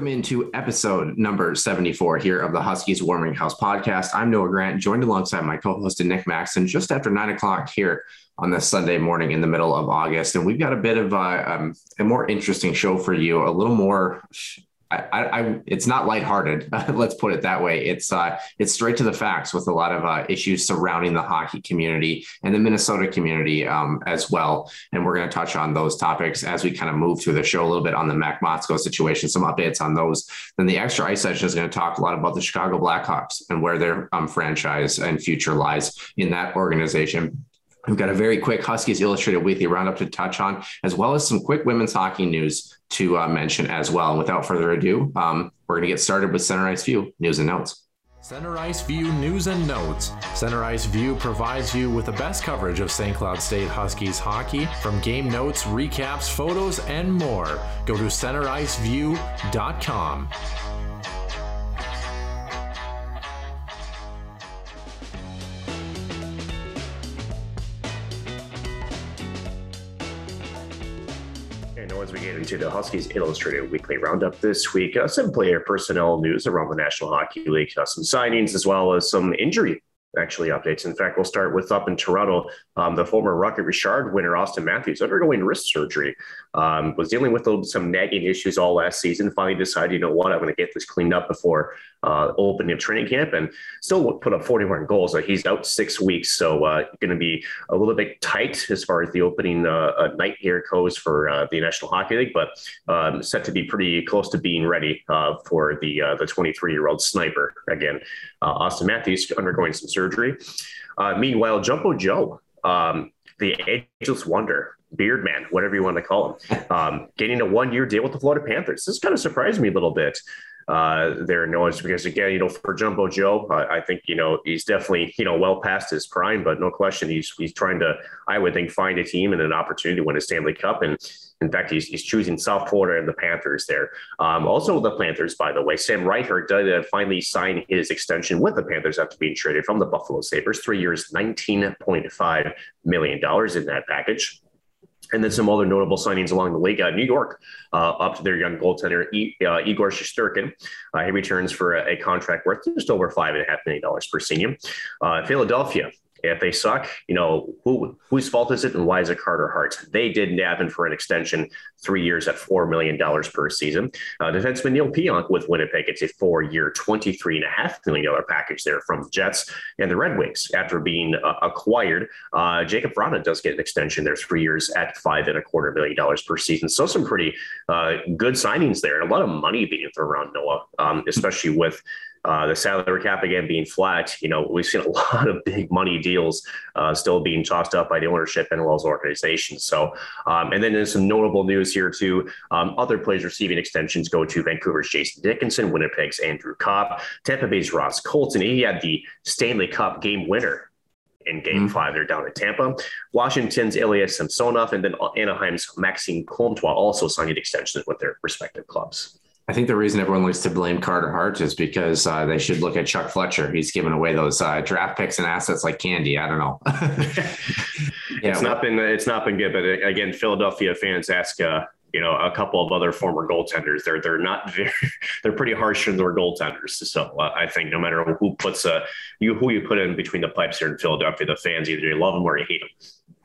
Welcome into episode number 74 here of the Huskies Warming House podcast. I'm Noah Grant, joined alongside my co host and Nick Maxon just after nine o'clock here on this Sunday morning in the middle of August. And we've got a bit of uh, um, a more interesting show for you, a little more. I, I, it's not lighthearted. Let's put it that way. It's uh, it's straight to the facts with a lot of uh, issues surrounding the hockey community and the Minnesota community um, as well. And we're going to touch on those topics as we kind of move through the show a little bit on the Mack Motzko situation, some updates on those. Then the extra ice session is going to talk a lot about the Chicago Blackhawks and where their um, franchise and future lies in that organization. We've got a very quick Huskies Illustrated Weekly Roundup to touch on, as well as some quick women's hockey news to uh, mention as well. And without further ado, um, we're going to get started with Center Ice View news and notes. Center Ice View News and Notes. Center Ice View provides you with the best coverage of St. Cloud State Huskies hockey from game notes, recaps, photos, and more. Go to centericeview.com. as we get into the Huskies Illustrated Weekly Roundup this week, uh, some player personnel news around the National Hockey League, uh, some signings, as well as some injury actually updates. In fact, we'll start with up in Toronto. Um, the former Rocket Richard winner, Auston Matthews, undergoing wrist surgery, um, was dealing with some nagging issues all last season. Finally decided, you know what, I'm going to get this cleaned up before uh, opening training camp and still put up 41 goals. So he's out six weeks. So uh, going to be a little bit tight as far as the opening uh, uh, night here goes for uh, the National Hockey League, but um, set to be pretty close to being ready uh, for the the 23 year old sniper again. Auston Matthews undergoing some surgery. Meanwhile, Jumbo Joe, um, the ageless wonder, beard man, whatever you want to call him, um, getting a one year deal with the Florida Panthers. This kind of surprised me a little bit uh, there in Noah's because again, you know, for Jumbo Joe, uh, I think you know he's definitely you know well past his prime, but no question he's he's trying to, I would think, find a team and an opportunity to win a Stanley Cup, and in fact, he's, he's choosing South Florida and the Panthers there. Um, also, the Panthers, by the way, Sam Reinhart did uh, finally sign his extension with the Panthers after being traded from the Buffalo Sabres, three years, nineteen point five million dollars in that package. And then some other notable signings along the league. Uh, New York uh, up to their young goaltender e- uh, Igor Shesterkin. Uh, he returns for a, a, contract worth just over five and a half million dollars per season. Uh, Philadelphia. If they suck, you know who whose fault is it, and why is it Carter Hart? They did nab him for an extension, three years at four million dollars per season. Uh, defenseman Neal Pionk with Winnipeg, it's a and a half million dollar package there from Jets and the Red Wings after being uh, acquired. Uh, Jakub Vrana does get an extension there, three years at five and a quarter million dollars per season. So some pretty uh, good signings there, and a lot of money being thrown around Noah, um, especially with uh, the salary cap again being flat, you know, we've seen a lot of big money deals uh, still being tossed up by the ownership and Wells organization. So, um, and then there's some notable news here too. Um, other players receiving extensions go to Vancouver's Jason Dickinson, Winnipeg's Andrew Copp, Tampa Bay's Ross Colton. He had the Stanley Cup game winner in game mm-hmm. five. They're down in Tampa. Washington's Ilya Samsonov and then Anaheim's Maxime Comtois also signed extensions with their respective clubs. I think the reason everyone likes to blame Carter Hart is because uh, they should look at Chuck Fletcher. He's given away those uh, draft picks and assets like candy. I don't know. yeah, it's not been it's not been good. But uh, again, Philadelphia fans ask, uh, you know a couple of other former goaltenders. They're they're not very they're pretty harsh on their goaltenders. So uh, I think no matter who puts a you who you put in between the pipes here in Philadelphia, the fans either you love them or you hate them.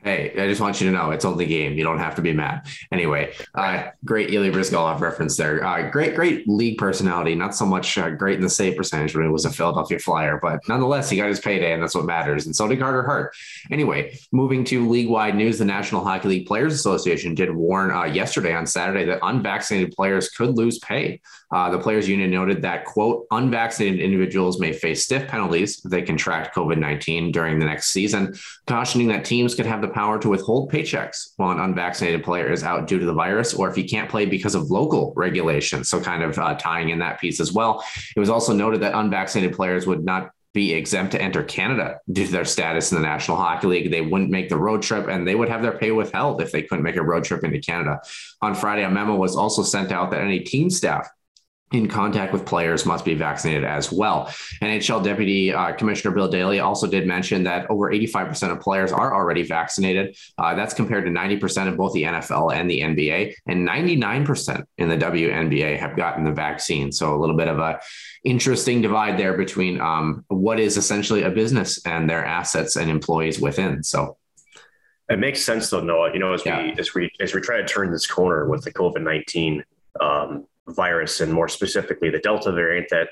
Hey, I just want you to know it's only game. You don't have to be mad. Anyway, uh, great Ilya Bryzgalov reference there. Uh, great, great league personality. Not so much uh, great in the save percentage when he was a Philadelphia Flyer, but nonetheless, he got his payday, and that's what matters. And so did Carter Hart. Anyway, moving to league-wide news, the National Hockey League Players Association did warn uh, yesterday on Saturday that unvaccinated players could lose pay. Uh, the players union noted that quote unvaccinated individuals may face stiff penalties if they contract COVID-19 during the next season, cautioning that teams could have the power to withhold paychecks while an unvaccinated player is out due to the virus or if he can't play because of local regulations. So, kind of uh, tying in that piece as well. It was also noted that unvaccinated players would not be exempt to enter Canada due to their status in the National Hockey League. They wouldn't make the road trip and they would have their pay withheld if they couldn't make a road trip into Canada. On Friday, a memo was also sent out that any team staff in contact with players must be vaccinated as well. NHL Deputy uh, Commissioner Bill Daly also did mention that over 85% of players are already vaccinated. Uh, that's compared to 90% in both the NFL and the NBA, and 99% in the WNBA have gotten the vaccine. So a little bit of a interesting divide there between um, what is essentially a business and their assets and employees within. So. It makes sense though, Noah. You know, as yeah. we as we as we try to turn this corner with the COVID nineteen um, virus and more specifically the Delta variant that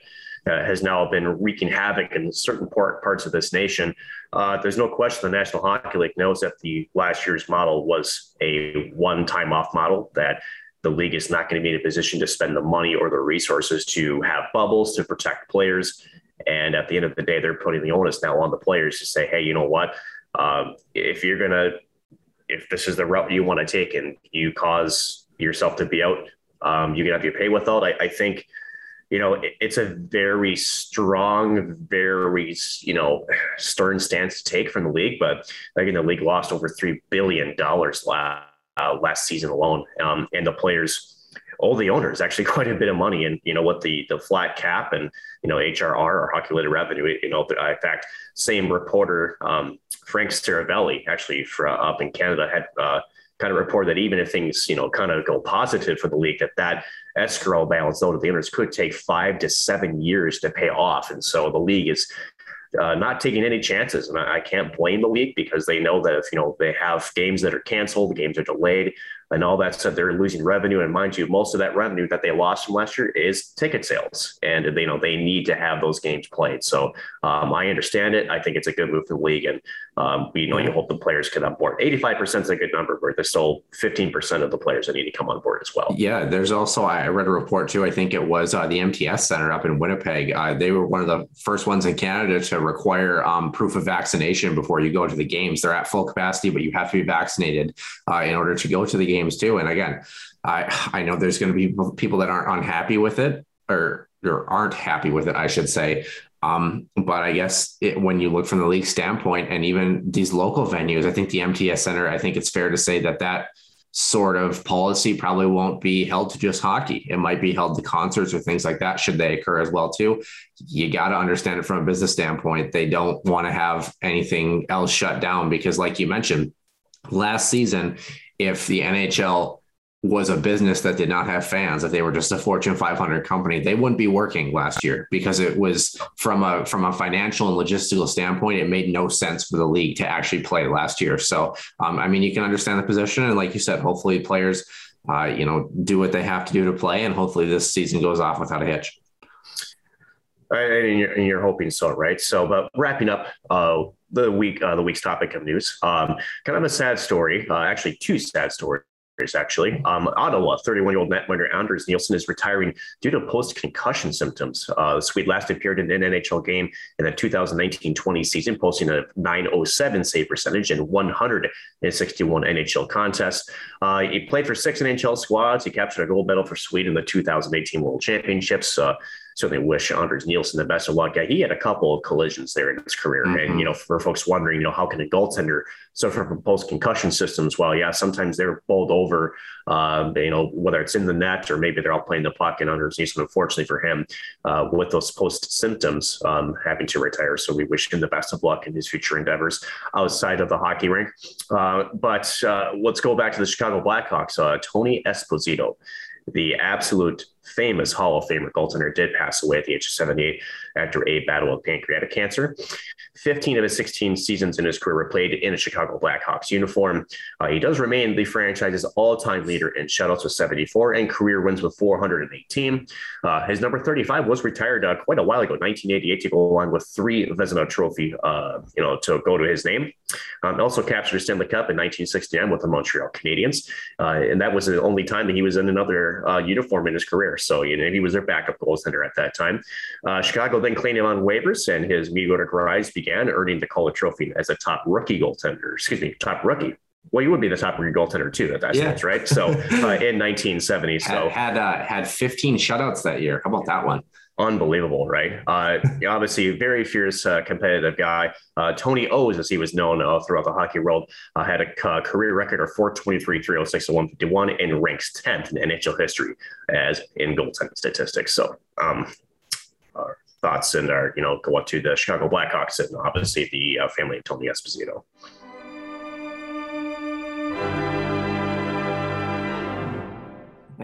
uh, has now been wreaking havoc in certain part, parts of this nation. Uh, there's no question the National Hockey League knows that the last year's model was a one time off model, that the league is not going to be in a position to spend the money or the resources to have bubbles to protect players. And at the end of the day, they're putting the onus now on the players to say, hey, you know what? Um, if you're going to, if this is the route you want to take and you cause yourself to be out um, you can have your pay withheld. I, I think, you know, it, it's a very strong, very, you know, stern stance to take from the league. But again, the league lost over $3 billion last, uh, last season alone. Um, and the players, all the owners actually quite a bit of money and you know what the the flat cap and you know hrr or hockey related revenue you know in fact same reporter um, frank Seravalli, actually uh, up in canada had uh, kind of report that even if things, you know, kind of go positive for the league, that that escrow balance though to the owners could take five to seven years to pay off. And so the league is uh, not taking any chances. And I, I, can't blame the league because they know that if, you know, they have games that are canceled, the games are delayed, and all that stuff, they're losing revenue. And mind you, most of that revenue that they lost from last year is ticket sales, and they you know they need to have those games played. So um, I understand it. I think it's a good move for the league, and um, you know you hope the players get on board. Eighty five percent is a good number, but there's still fifteen percent of the players that need to come on board as well. Yeah, there's also I read a report too. I think it was uh, the MTS Center up in Winnipeg. Uh, they were one of the first ones in Canada to require um, proof of vaccination before you go to the games. They're at full capacity, but you have to be vaccinated uh, in order to go to the games too. And again, I I know there's going to be people that aren't unhappy with it or or aren't happy with it, I should say. Um, but I guess it, when you look from the league standpoint, and even these local venues, I think the MTS Center, I think it's fair to say that that sort of policy probably won't be held to just hockey. It might be held to concerts or things like that, should they occur as well too. You got to understand it from a business standpoint. They don't want to have anything else shut down because, like you mentioned, last season, if the NHL was a business that did not have fans, if they were just a Fortune 500 company, they wouldn't be working last year because it was from a from a financial and logistical standpoint, it made no sense for the league to actually play last year. So, um, I mean, you can understand the position, and like you said, hopefully players, uh, you know, do what they have to do to play, and hopefully this season goes off without a hitch. And you're, and you're hoping so, right? So, but wrapping up uh, the week, uh, the week's topic of news, um, kind of a sad story. Uh, actually, two sad stories actually. Um, Ottawa, 31 year old net winner Anders Nilsson is retiring due to post concussion symptoms. Uh, Swede last appeared in an NHL game in the 2019 20 season, posting a 907 save percentage and 161 NHL contests. Uh, he played for six NHL squads. He captured a gold medal for Sweden in the 2018 World Championships. Uh, certainly wish Anders Nilsson the best of luck. He had a couple of collisions there in his career. Mm-hmm. And, you know, for folks wondering, you know, how can a goaltender suffer from post concussion systems? Well, yeah, sometimes they're bowled over, uh, you know, whether it's in the net or maybe they're all playing the puck. And Anders Nilsson, unfortunately for him, uh, with those post symptoms, um, having to retire. So we wish him the best of luck in his future endeavors outside of the hockey rink. Uh, but uh, let's go back to the Chicago Blackhawks. Uh, Tony Esposito the absolute famous Hall of Famer goaltender did pass away at the age of 78 after a battle with pancreatic cancer. 15 of his 16 seasons in his career were played in a Chicago Blackhawks uniform. Uh, he does remain the franchise's all-time leader in shutouts with 74 and career wins with 418. Uh, his number 35 was retired uh, quite a while ago, 1988, to go with three Vezina Trophy, uh, you know, to go to his name. Um, also captured a Stanley Cup in 1969 with the Montreal Canadiens, uh, and that was the only time that he was in another uh, uniform in his career. So you know, he was their backup goaltender at that time. Chicago then claimed him on waivers, and his meteoric rise began, earning the Calder Trophy as a top rookie goaltender. Excuse me, top rookie. Well, you would be the top rookie goaltender too at that yeah. stage, right? So uh, in 1970, so had had, uh, had 15 shutouts that year. How about that one? Unbelievable, right? Uh, obviously, very fierce, uh, competitive guy. Uh, Tony O's, as he was known uh, throughout the hockey world, uh, had a career record of 423, 306, and 151, and ranks 10th in NHL history as in goaltending statistics. So, um, thoughts and our, you know, go up to the Chicago Blackhawks and obviously the uh, family of Tony Esposito.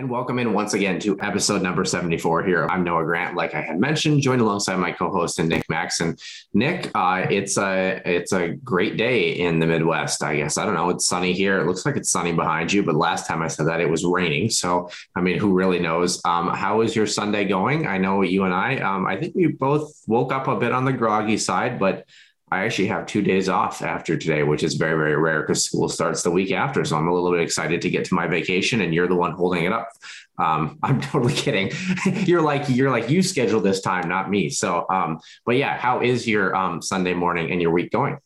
And welcome in once again to episode number 74 here. I'm Noah Grant, like I had mentioned, joined alongside my co-host and Nick Maxon. Nick, uh, it's a it's a great day in the Midwest, I guess. I don't know. It's sunny here. It looks like it's sunny behind you, but last time I said that it was raining. So I mean, who really knows? Um, how is your Sunday going? I know you and I, um, I think we both woke up a bit on the groggy side, but I actually have two days off after today, which is very, very rare because school starts the week after. So I'm a little bit excited to get to my vacation and you're the one holding it up. Um, I'm totally kidding. you're like, you're like, you scheduled this time, not me. So, um, but yeah, how is your um, Sunday morning and your week going?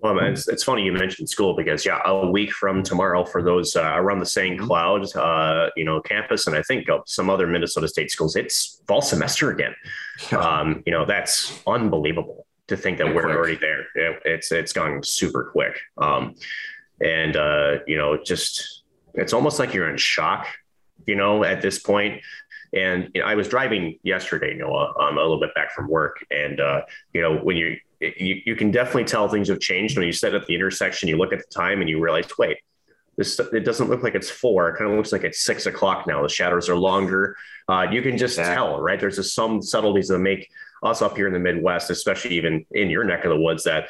Well, man, it's, it's, funny you mentioned school because yeah, a week from tomorrow for those uh, around the St. Mm-hmm. Cloud, uh, you know, campus, and I think some other Minnesota State schools, it's fall semester again. Um, you know, that's unbelievable to think that we're quick. already there. It, it's it's gone super quick. Um, and uh, you know, just it's almost like you're in shock, you know, at this point. And you know, I was driving yesterday, Noah, um, a little bit back from work, and uh, you know, when you, you you can definitely tell things have changed when you sit at the intersection. You look at the time and you realize, wait, this it doesn't look like it's four. It kind of looks like it's six o'clock now. The shadows are longer. Uh, you can just exactly. tell, right? There's just some subtleties that make us up here in the Midwest, especially even in your neck of the woods, that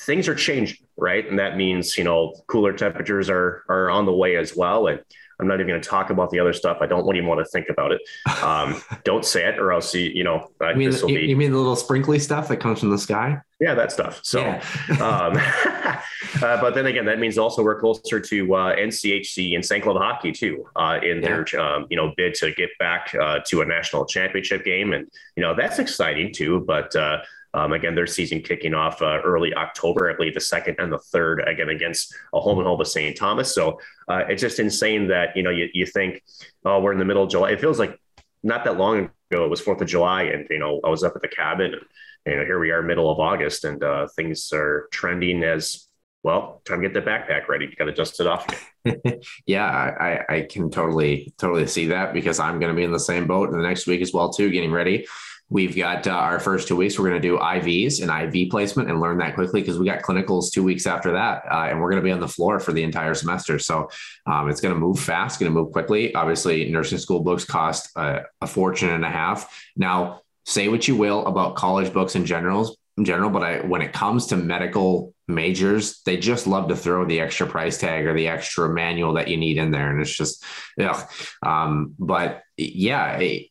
things are changing, right? And that means, you know, cooler temperatures are are on the way as well. And I'm not even going to talk about the other stuff. I don't even want to think about it. Um, don't say it, or else you, you know, uh, you, mean, you, be, you mean the little sprinkly stuff that comes from the sky? Yeah, that stuff. So, yeah. um, uh, but then again, that means also we're closer to uh, NCHC and St. Cloud hockey too, uh, in yeah. their um, you know bid to get back uh, to a national championship game, and you know that's exciting too. But uh, um, again, their season kicking off uh, early October, I believe the second and the third, again, against a home and home with St. Thomas. So uh, it's just insane that, you know, you, you think, oh, we're in the middle of July. It feels like not that long ago, it was 4th of July. And, you know, I was up at the cabin and, you know, here we are middle of August and uh, things are trending as well, time to get the backpack ready. You got to dust it off. yeah, I, I can totally, totally see that because I'm going to be in the same boat in the next week as well, too, getting ready. We've got uh, our first two weeks. We're going to do IVs and IV placement and learn that quickly because we got clinicals two weeks after that, uh, and we're going to be on the floor for the entire semester. So um, it's going to move fast, going to move quickly. Obviously, nursing school books cost uh, a fortune and a half. Now, say what you will about college books in general, in general, but I, when it comes to medical majors, they just love to throw the extra price tag or the extra manual that you need in there, and it's just, yeah. Um, but yeah. It,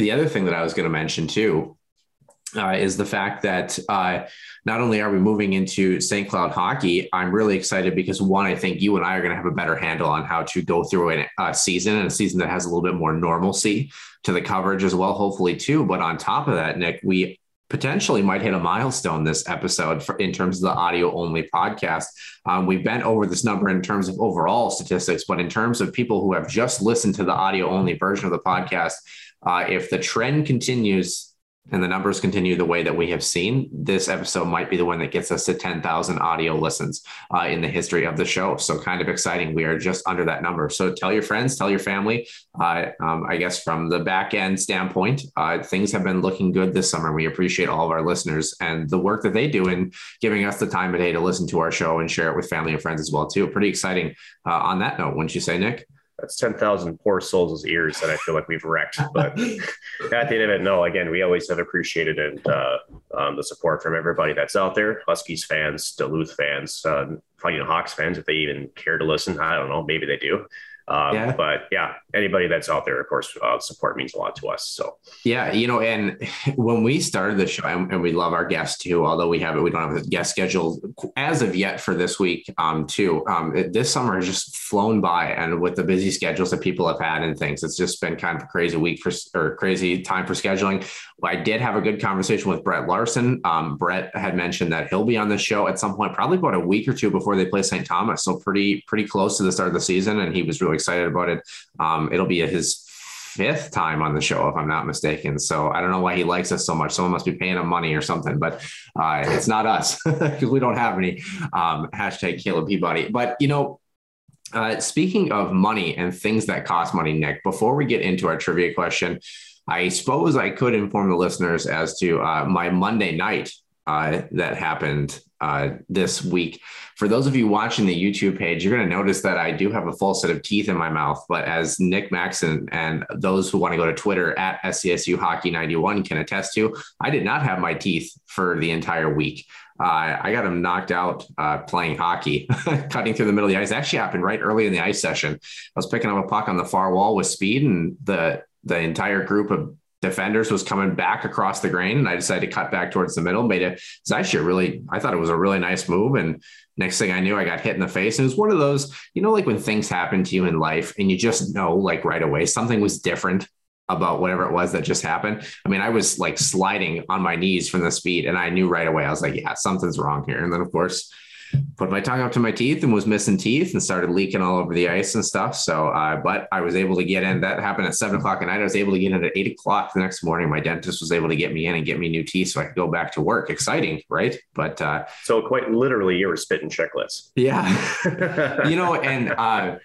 the other thing that I was going to mention too uh, is the fact that uh, not only are we moving into St. Cloud hockey, I'm really excited because one, I think you and I are going to have a better handle on how to go through a uh, season and a season that has a little bit more normalcy to the coverage as well, hopefully too. But on top of that, Nick, we potentially might hit a milestone this episode for, in terms of the audio only podcast. Um, we've been over this number in terms of overall statistics, but in terms of people who have just listened to the audio only version of the podcast, uh, if the trend continues and the numbers continue the way that we have seen, this episode might be the one that gets us to 10,000 audio listens uh, in the history of the show. So, kind of exciting. We are just under that number. So, tell your friends, tell your family. Uh, um, I guess from the back end standpoint, uh, things have been looking good this summer. We appreciate all of our listeners and the work that they do in giving us the time of day to listen to our show and share it with family and friends as well, too. Pretty exciting uh, on that note, wouldn't you say, Nick? That's 10,000 poor souls' ears that I feel like we've wrecked. But at the end of it, no, again, we always have appreciated and uh, um, the support from everybody that's out there Huskies fans, Duluth fans, uh, you know, Hawks fans, if they even care to listen. I don't know. Maybe they do. Um, yeah. But yeah, anybody that's out there, of course, uh, support means a lot to us. So yeah, you know, and when we started the show, and, we love our guests too, although we have it, we don't have a guest scheduled as of yet for this week um, too. Um, it, this summer has just flown by, and with the busy schedules that people have had and things, it's just been kind of a crazy week for or crazy time for scheduling. I did have a good conversation with Brett Larson. Um, Brett had mentioned that he'll be on the show at some point, probably about a week or two before they play St. Thomas. So pretty pretty close to the start of the season, and he was really excited about it. Um, it'll be his fifth time on the show, if I'm not mistaken. So I don't know why he likes us so much. Someone must be paying him money or something, but uh, it's not us because we don't have any. Um, hashtag Caleb Peabody. But you know, uh, speaking of money and things that cost money, Nick, before we get into our trivia question, I suppose I could inform the listeners as to uh, my Monday night uh, that happened uh, this week. For those of you watching the YouTube page, you're going to notice that I do have a full set of teeth in my mouth. But as Nick Maxon and those who want to go to Twitter at SCSU Hockey 91 can attest to, I did not have my teeth for the entire week. Uh, I got him knocked out uh, playing hockey, cutting through the middle of the ice. Actually happened right early in the ice session. I was picking up a puck on the far wall with speed, and the the entire group of defenders was coming back across the grain and I decided to cut back towards the middle. Made it it's actually a really I thought it was a really nice move. And next thing I knew, I got hit in the face. And it was one of those, you know, like when things happen to you in life and you just know like right away something was different about whatever it was that just happened. I mean, I was like sliding on my knees from the speed and I knew right away. I was like, yeah, something's wrong here. And then of course put my tongue up to my teeth and was missing teeth and started leaking all over the ice and stuff. So, uh, but I was able to get in. That happened at seven o'clock at night. I was able to get in at eight o'clock the next morning. My dentist was able to get me in and get me new teeth so I could go back to work. Exciting, right? But uh, so quite literally, you were spitting checklists. Yeah, you know, and uh,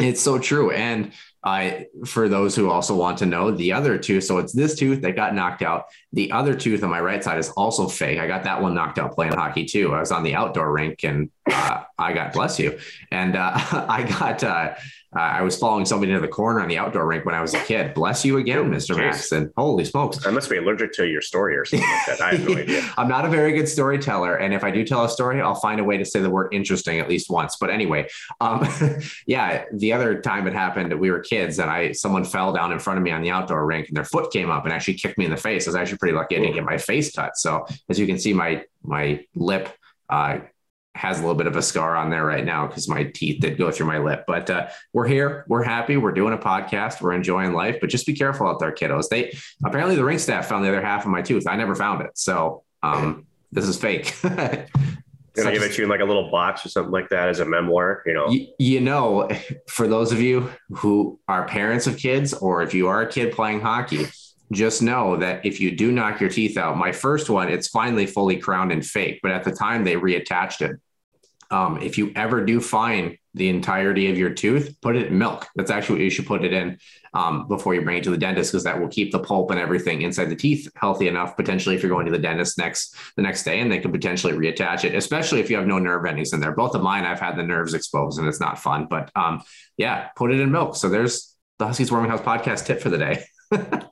it's so true. And uh, for those who also want to know, the other two, so it's this tooth that got knocked out. The other tooth on my right side is also fake. I got that one knocked out playing hockey too. I was on the outdoor rink and uh, I got, bless you. And uh, I got, uh, uh, I was following somebody to the corner on the outdoor rink when I was a kid. Bless you again, Mr. Max. And holy smokes. I must be allergic to your story or something like that. I have no idea. I'm not a very good storyteller. And if I do tell a story, I'll find a way to say the word interesting at least once. But anyway, um, yeah, the other time it happened, we were kids and I, someone fell down in front of me on the outdoor rink and their foot came up and actually kicked me in the face. I was actually pretty lucky I didn't get my face cut. So as you can see, my, my lip, uh, has a little bit of a scar on there right now because my teeth did go through my lip. But uh, we're here, we're happy, we're doing a podcast, we're enjoying life. But just be careful out there, kiddos. They apparently the rink staff found the other half of my tooth. I never found it, so um, this is fake. Gonna give it to you in like a little box or something like that as a memoir, you know. You, you know, for those of you who are parents of kids, or if you are a kid playing hockey, just know that if you do knock your teeth out, my first one, it's finally fully crowned and fake, but at the time they reattached it. Um, if you ever do find the entirety of your tooth, put it in milk. That's actually what you should put it in um, before you bring it to the dentist, because that will keep the pulp and everything inside the teeth healthy enough. Potentially, if you're going to the dentist next the next day, and they can potentially reattach it, especially if you have no nerve endings in there. Both of mine, I've had the nerves exposed, and it's not fun. But um, yeah, put it in milk. So there's the Huskies Warming House podcast tip for the day.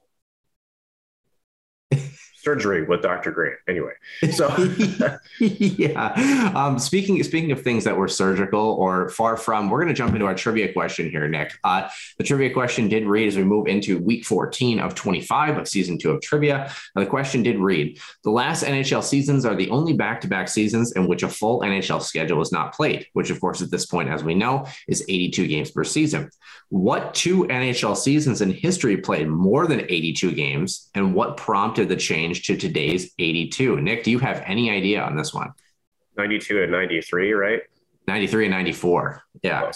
surgery with Dr. Grant. Anyway, so yeah. Um, speaking speaking of things that were surgical or far from, we're going to jump into our trivia question here, Nick. Uh, the trivia question did read as we move into week 14 of 25 of season two of trivia. Now, the question did read: The last NHL seasons are the only back-to-back seasons in which a full NHL schedule is not played, which, of course, at this point, as we know, is 82 games per season. What two NHL seasons in history played more than 82 games, and what prompted the change? To today's 82. Nick, do you have any idea on this one? 92 and 93, right? 93 and 94. Yeah.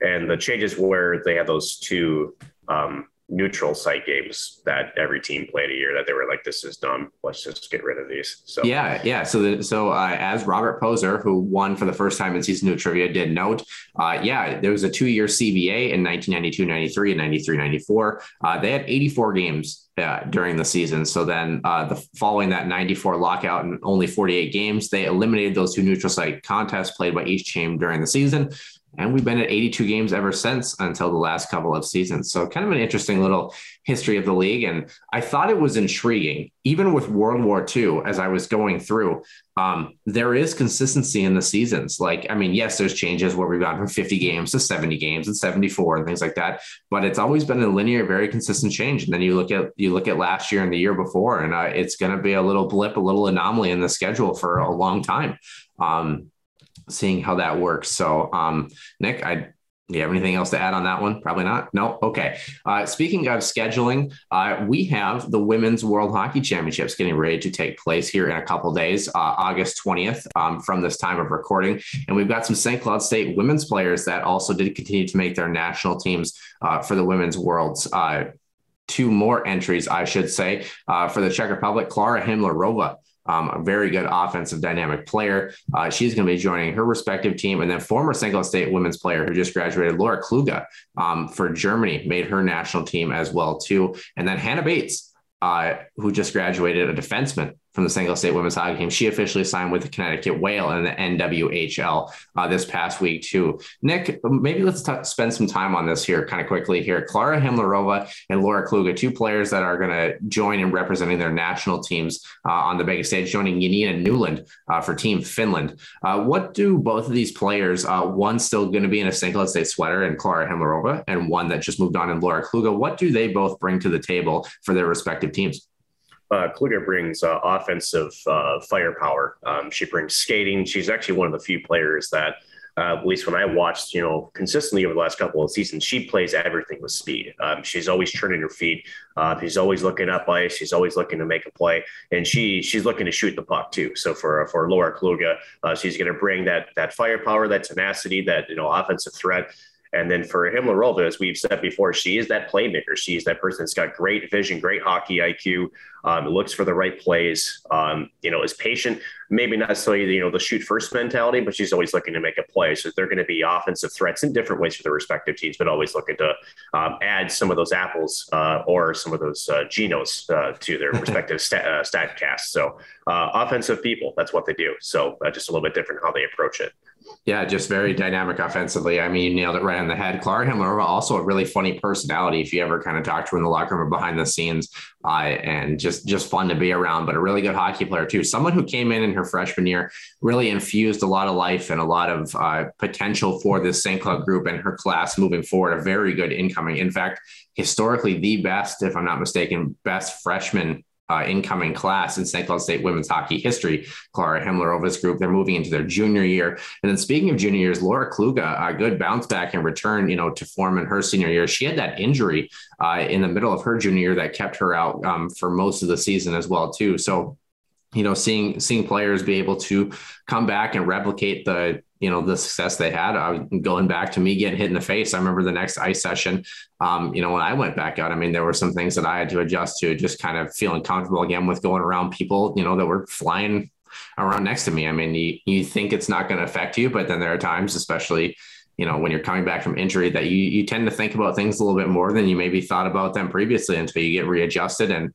And the changes where they had those two um, neutral site games that every team played a year that they were like, this is dumb. Let's just get rid of these. So yeah, yeah. So the, so uh, as Robert Poser, who won for the first time in season two trivia, did note, uh, yeah, there was a two year CBA in 1992, 93, and 93, 94. Uh, they had 84 games uh, during the season. So then, uh, the following that 94 lockout and only 48 games, they eliminated those two neutral site contests played by each team during the season. And we've been at 82 games ever since until the last couple of seasons. So, kind of an interesting little history of the league. And I thought it was intriguing, even with World War II, as I was going through. Um, there is consistency in the seasons. Like, I mean, yes, there's changes where we've gone from 50 games to 70 games and 74 and things like that. But it's always been a linear, very consistent change. And then you look at you look at last year and the year before, and uh, it's going to be a little blip, a little anomaly in the schedule for a long time. Um, seeing how that works. So, um, Nick, I do you have anything else to add on that one? Probably not. No. Okay. Uh, speaking of scheduling, uh, we have the Women's World Hockey Championships getting ready to take place here in a couple days, uh, August 20th, um, from this time of recording. And we've got some St. Cloud State women's players that also did continue to make their national teams uh, for the Women's Worlds uh, two more entries, I should say, uh, for the Czech Republic. Klara Hymlarova um, a very good offensive dynamic player. Uh, she's going to be joining her respective team. And then former. Cloud State women's player who just graduated, Laura Kluge um, for Germany, made her national team as well too. And then Hannah Bates, uh, who just graduated, a defenseman from the St. State women's hockey team. She officially signed with the Connecticut Whale in the NWHL uh, this past week too. Nick, maybe let's t- spend some time on this here, kind of quickly here. Klara Hymlarova and Laura Kluge, two players that are going to join in representing their national teams uh, on the biggest stage, joining Jenniina Nylund uh, for Team Finland. Uh, what do both of these players? Uh, one still going to be in a St. State sweater and Klara Hymlarova, and one that just moved on in Laura Kluge. What do they both bring to the table for their respective teams? Uh, Kluge brings uh, offensive uh, firepower. Um, she brings skating. She's actually one of the few players that, uh, at least when I watched, you know, consistently over the last couple of seasons, she plays everything with speed. Um, she's always turning her feet. Uh, she's always looking up ice. She's always looking to make a play, and she she's looking to shoot the puck too. So for for Laura Kluge, uh, she's going to bring that that firepower, that tenacity, that you know offensive threat. And then for Hymlarova, as we've said before, she is that playmaker. She's that person that's got great vision, great hockey IQ, um, looks for the right plays, um, you know, is patient, maybe not necessarily, you know, the shoot first mentality, but she's always looking to make a play. So they're going to be offensive threats in different ways for the respective teams, but always looking to um, add some of those apples uh, or some of those uh, genos uh, to their respective stat, uh, stat casts. So uh, offensive people, that's what they do. So uh, just a little bit different how they approach it. Yeah, just very dynamic offensively. I mean, you nailed it right on the head. Klara Hymlarova, also a really funny personality. If you ever kind of talk to her in the locker room or behind the scenes, uh, and just just fun to be around. But a really good hockey player too. Someone who came in in her freshman year really infused a lot of life and a lot of uh, potential for this St. Cloud group and her class moving forward. A very good incoming. In fact, historically the best, if I'm not mistaken, best freshman uh, incoming class in St. Cloud State women's hockey history. Klara Hymlarova's group, they're moving into their junior year. And then speaking of junior years, Laura Kluge, a good bounce back and return, you know, to form in her senior year. She had that injury uh, in the middle of her junior year that kept her out um, for most of the season as well, too. So you know, seeing seeing players be able to come back and replicate the you know the success they had. Going back to me getting hit in the face. I remember the next ice session. Um, you know, when I went back out, I mean, there were some things that I had to adjust to, just kind of feeling comfortable again with going around people, you know, that were flying around next to me. I mean, you you think it's not going to affect you, but then there are times, especially you know when you're coming back from injury that you you tend to think about things a little bit more than you maybe thought about them previously until you get readjusted and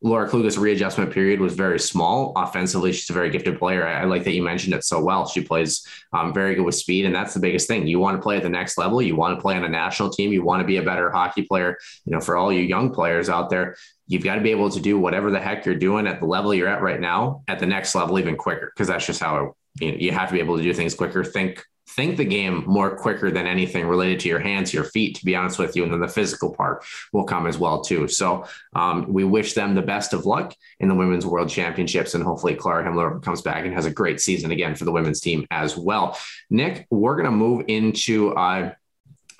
Laura Kluge's readjustment period was very small. Offensively, she's a very gifted player. I, I like that you mentioned it so well. She plays um, very good with speed, and that's the biggest thing. You want to play at the next level. You want to play on a national team. You want to be a better hockey player. You know, for all you young players out there, you've got to be able to do whatever the heck you're doing at the level you're at right now at the next level even quicker because that's just how it, you, know, you have to be able to do things quicker. Think think the game more quicker than anything related to your hands, your feet, to be honest with you. And then the physical part will come as well, too. So um, we wish them the best of luck in the Women's World Championships. And hopefully Clara Hymler comes back and has a great season again for the women's team as well. Nick, we're going to move into uh,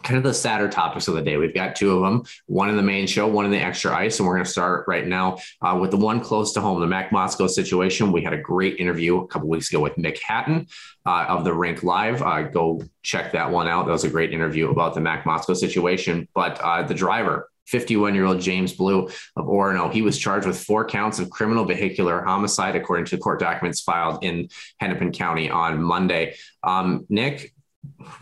kind of the sadder topics of the day. We've got two of them, one in the main show, one in the extra ice. And we're going to start right now uh, with the one close to home, the Mack Motzko situation. We had a great interview a couple weeks ago with Mick Hatten uh, of the Rink Live. Uh, go check that one out. That was a great interview about the Mack Motzko situation. But uh, the driver, 51 year old James Blue of Orono. He was charged with four counts of criminal vehicular homicide, according to court documents filed in Hennepin County on Monday. Um, Nick,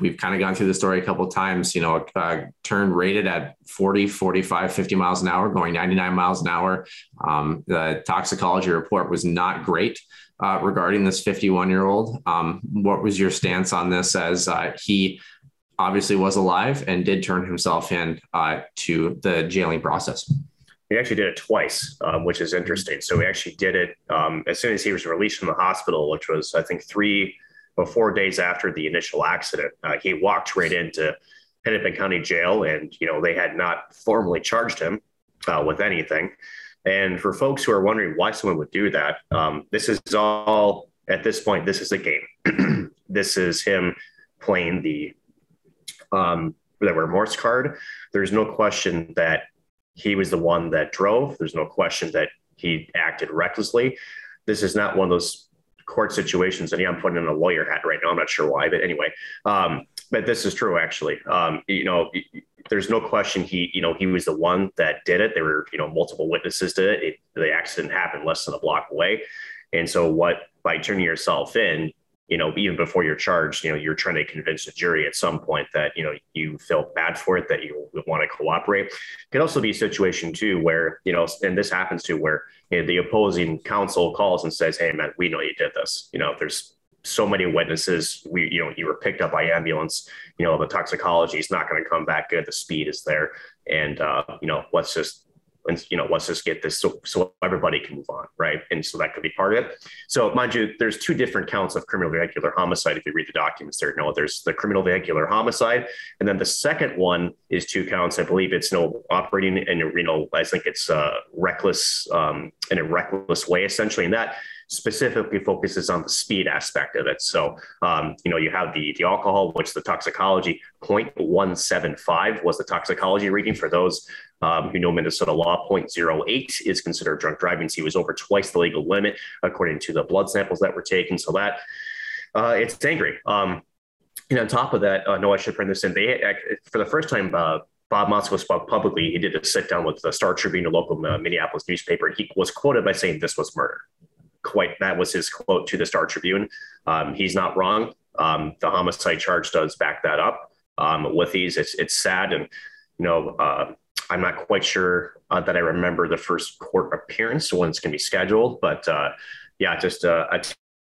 we've kind of gone through the story a couple times, you know, uh, turn rated at 40, 45, 50 miles an hour, going 99 miles an hour. Um, the toxicology report was not great uh, regarding this 51 year old. Um, what was your stance on this as uh, he obviously was alive and did turn himself in uh, to the jailing process? He actually did it twice, um, which is interesting. So he actually did it um, as soon as he was released from the hospital, which was, I think, three but four days after the initial accident, uh, he walked right into Hennepin County Jail, and you know they had not formally charged him uh, with anything. And for folks who are wondering why someone would do that, um, this is all at this point. This is a game. this is him playing the um, the remorse card. There's no question that he was the one that drove. There's no question that he acted recklessly. This is not one of those court situations. And yeah, I'm putting in a lawyer hat right now. I'm not sure why, but anyway, um, but this is true actually. Um, you know, there's no question he, you know, he was the one that did it. There were, you know, multiple witnesses to it. it the accident happened less than a block away. And so what, by turning yourself in, you know, even before you're charged, you know, you're trying to convince the jury at some point that, you know, you feel bad for it, that you want to cooperate. It could also be a situation too where, you know, and this happens too, where you know, the opposing counsel calls and says, Hey man, we know you did this. You know, there's so many witnesses. We, you know, you were picked up by ambulance. You know, the toxicology is not going to come back good. The speed is there, and uh, you know, let's just and you know let's just get this so, so everybody can move on right? And so that could be part of it. So mind you there's two different counts of criminal vehicular homicide. If you read the documents there no there's the criminal vehicular homicide and then the second one is two counts. I believe it's no operating and you know i think it's uh, reckless um, in a reckless way essentially and that specifically focuses on the speed aspect of it. So, um, you know, you have the, the alcohol, which the toxicology. 0.175 was the toxicology reading for those um, who know Minnesota law. 0.08 is considered drunk driving. So he was over twice the legal limit, according to the blood samples that were taken. So that uh, it's angry. Um, and on top of that, uh, no, I should bring this in. They for the first time, uh, Bob Motzko spoke publicly. He did a sit down with the Star Tribune, a local uh, Minneapolis newspaper, and he was quoted by saying this was murder quite that was his quote to the Star Tribune. Um, he's not wrong. Um, the homicide charge does back that up. Um, with these, it's it's sad, and you know, uh, I'm not quite sure uh, that I remember the first court appearance when it's going to be scheduled, but uh, yeah, just a, a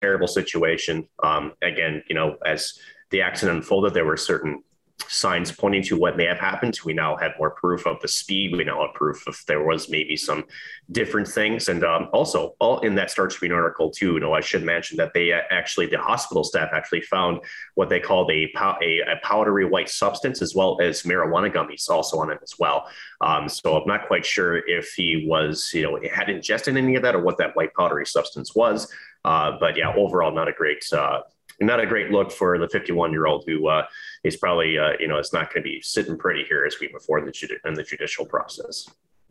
terrible situation. Um, again, you know, as the accident unfolded, there were certain signs pointing to what may have happened. We now have more proof of the speed. We now have proof if there was maybe some different things. And um, also, all in that Star Tribune article too. You know, I should mention that they actually, the hospital staff actually found what they called a, a, a powdery white substance as well as marijuana gummies also on it as well. Um, so I'm not quite sure if he was, you know, had ingested any of that or what that white powdery substance was. Uh, but yeah, overall, not a great. Uh, not a great look for the 51 year old who uh, he's probably uh, you know it's not going to be sitting pretty here as we move forward in the, in the judicial process.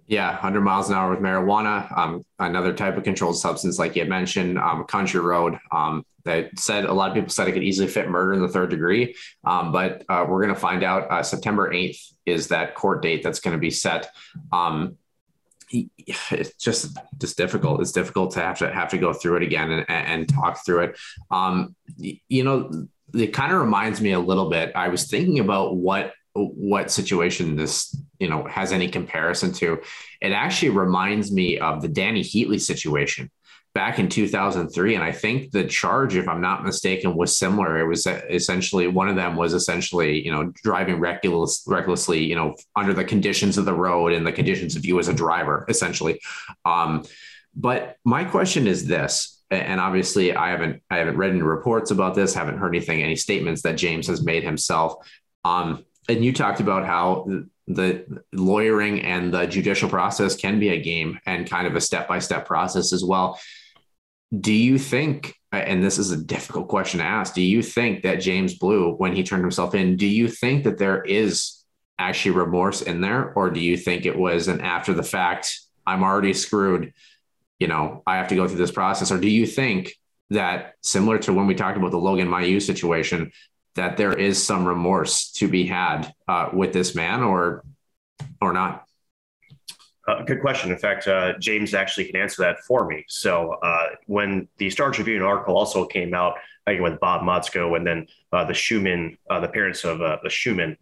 Yeah, 100 miles an hour with marijuana, um, another type of controlled substance, like you mentioned, um, Country Road. Um, that said, a lot of people said it could easily fit murder in the third degree, um, but uh, we're going to find out. Uh, September 8th is that court date that's going to be set. Um, it's just just difficult. It's difficult to have to have to go through it again and, and talk through it. Um, you know, it kind of reminds me a little bit. I was thinking about what what situation this you know has any comparison to. It actually reminds me of the Dany Heatley situation back in 2003 and i think the charge if i'm not mistaken was similar it was essentially one of them was essentially you know driving reckless, recklessly you know under the conditions of the road and the conditions of you as a driver essentially um, but my question is this and obviously I haven't I haven't read any reports about this, haven't heard anything, any statements that James has made himself. Um, and you talked about how the lawyering and the judicial process can be a game and kind of a step by step process as well. do you think and this is a difficult question to ask do you think that james blue when he turned himself in do you think that there is actually remorse in there or do you think it was an after the fact i'm already screwed you know i have to go through this process or do you think that similar to when we talked about the logan Mailloux situation that there is some remorse to be had uh, with this man or or not uh, good question. In fact, uh, James actually can answer that for me. So uh, when the Star Tribune article also came out, again with Bob Motzko and then uh, the Schumann, uh, the parents of uh, the Schumann,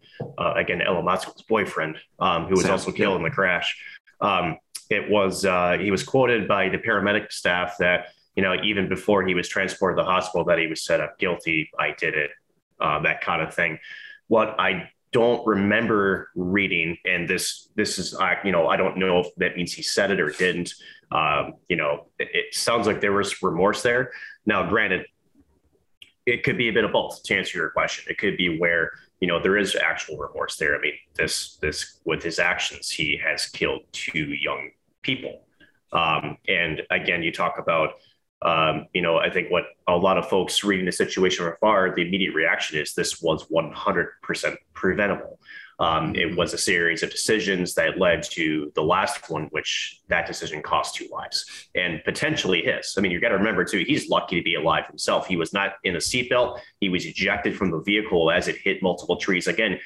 again Ella Motzko's boyfriend, um, who was also killed in the crash. Um, it was he was quoted by the paramedic staff that you know even before he was transported to the hospital that he was set up guilty. I did it, that kind of thing. What I don't remember reading, and this this is I you know I don't know if that means he said it or didn't. Um, you know, it, it, sounds like there was remorse there. Now, granted, it could be a bit of both. To answer your question, it could be where you know there is actual remorse there. I mean, this this with his actions, he has killed two young people. Um, and again, you talk about um, you know, I think what a lot of folks reading the situation from afar, the immediate reaction is this was 100% preventable. Um, it was a series of decisions that led to the last one, which that decision cost two lives and potentially his. I mean, you got to remember too, he's lucky to be alive himself. He was not in a seatbelt. He was ejected from the vehicle as it hit multiple trees. Again,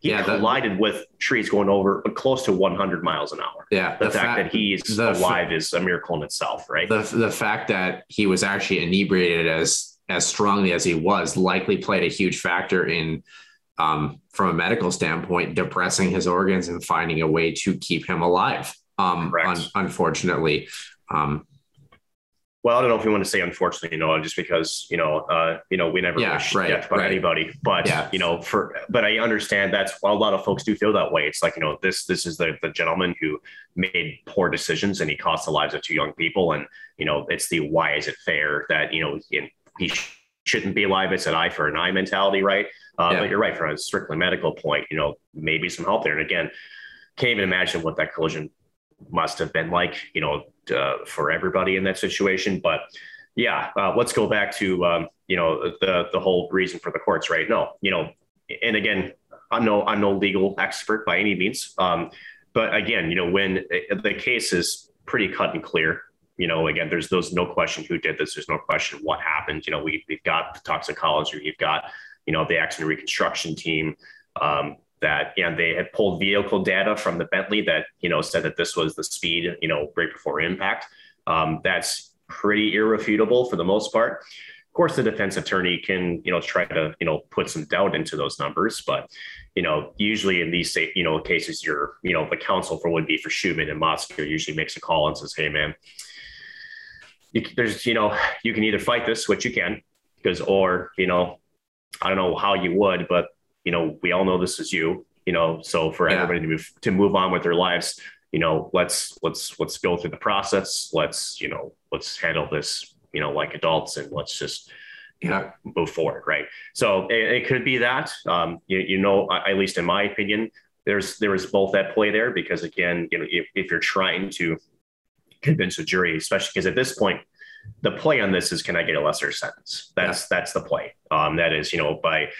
he yeah, collided with trees going over close to 100 miles an hour. Yeah, the, the fact, fact, that he's alive is a miracle in itself, right? The the fact that he was actually inebriated as as strongly as he was likely played a huge factor in, um, from a medical standpoint, depressing his organs and finding a way to keep him alive. Um, un- unfortunately, um, well, I don't know if you want to say unfortunately, you know, just because you know, uh, you know, we never yeah, wish right, death right. anybody, but yeah. you know, for but I understand that's well, a lot of folks do feel that way. It's like you know, this this is the the gentleman who made poor decisions and he cost the lives of two young people, and you know, it's the why is it fair that you know he shouldn't be alive? It's an eye for an eye mentality, right? Uh, yeah. But you're right from a strictly medical point, you know, maybe some help there. And again, can't even imagine what that collision must have been like, you know, uh, for everybody in that situation. But yeah, uh, let's go back to um, you know the the whole reason for the courts, right? No, you know, and again, I'm no I'm no legal expert by any means, um, but again, you know, when the case is pretty cut and clear. You know, again, there's those no question who did this. There's no question what happened. You know, we, we've got the toxicology, we've got, you know, the accident reconstruction team. Um, that you know, they had pulled vehicle data from the Bentley that you know said that this was the speed you know right before impact. Um, that's pretty irrefutable for the most part. Of course, the defense attorney can you know try to you know put some doubt into those numbers, but you know usually in these you know cases, you're you know the counsel for would be for Schumann and Motzko usually makes a call and says, "Hey, man." You, there's, you know, you can either fight this, which you can, because, or, you know, I don't know how you would, but you know, we all know this is you, you know, so for yeah. everybody to move to move on with their lives, you know, let's let's let's go through the process. Let's, you know, let's handle this, you know, like adults and let's just yeah. move forward. Right. So it, it could be that, um, you, you know, at least in my opinion, there's, there is both that play there because again, you know, if, if you're trying to convince a jury, especially because at this point, the play on this is, can I get a lesser sentence? That's, yeah. that's the play. Um, that is, you know, by,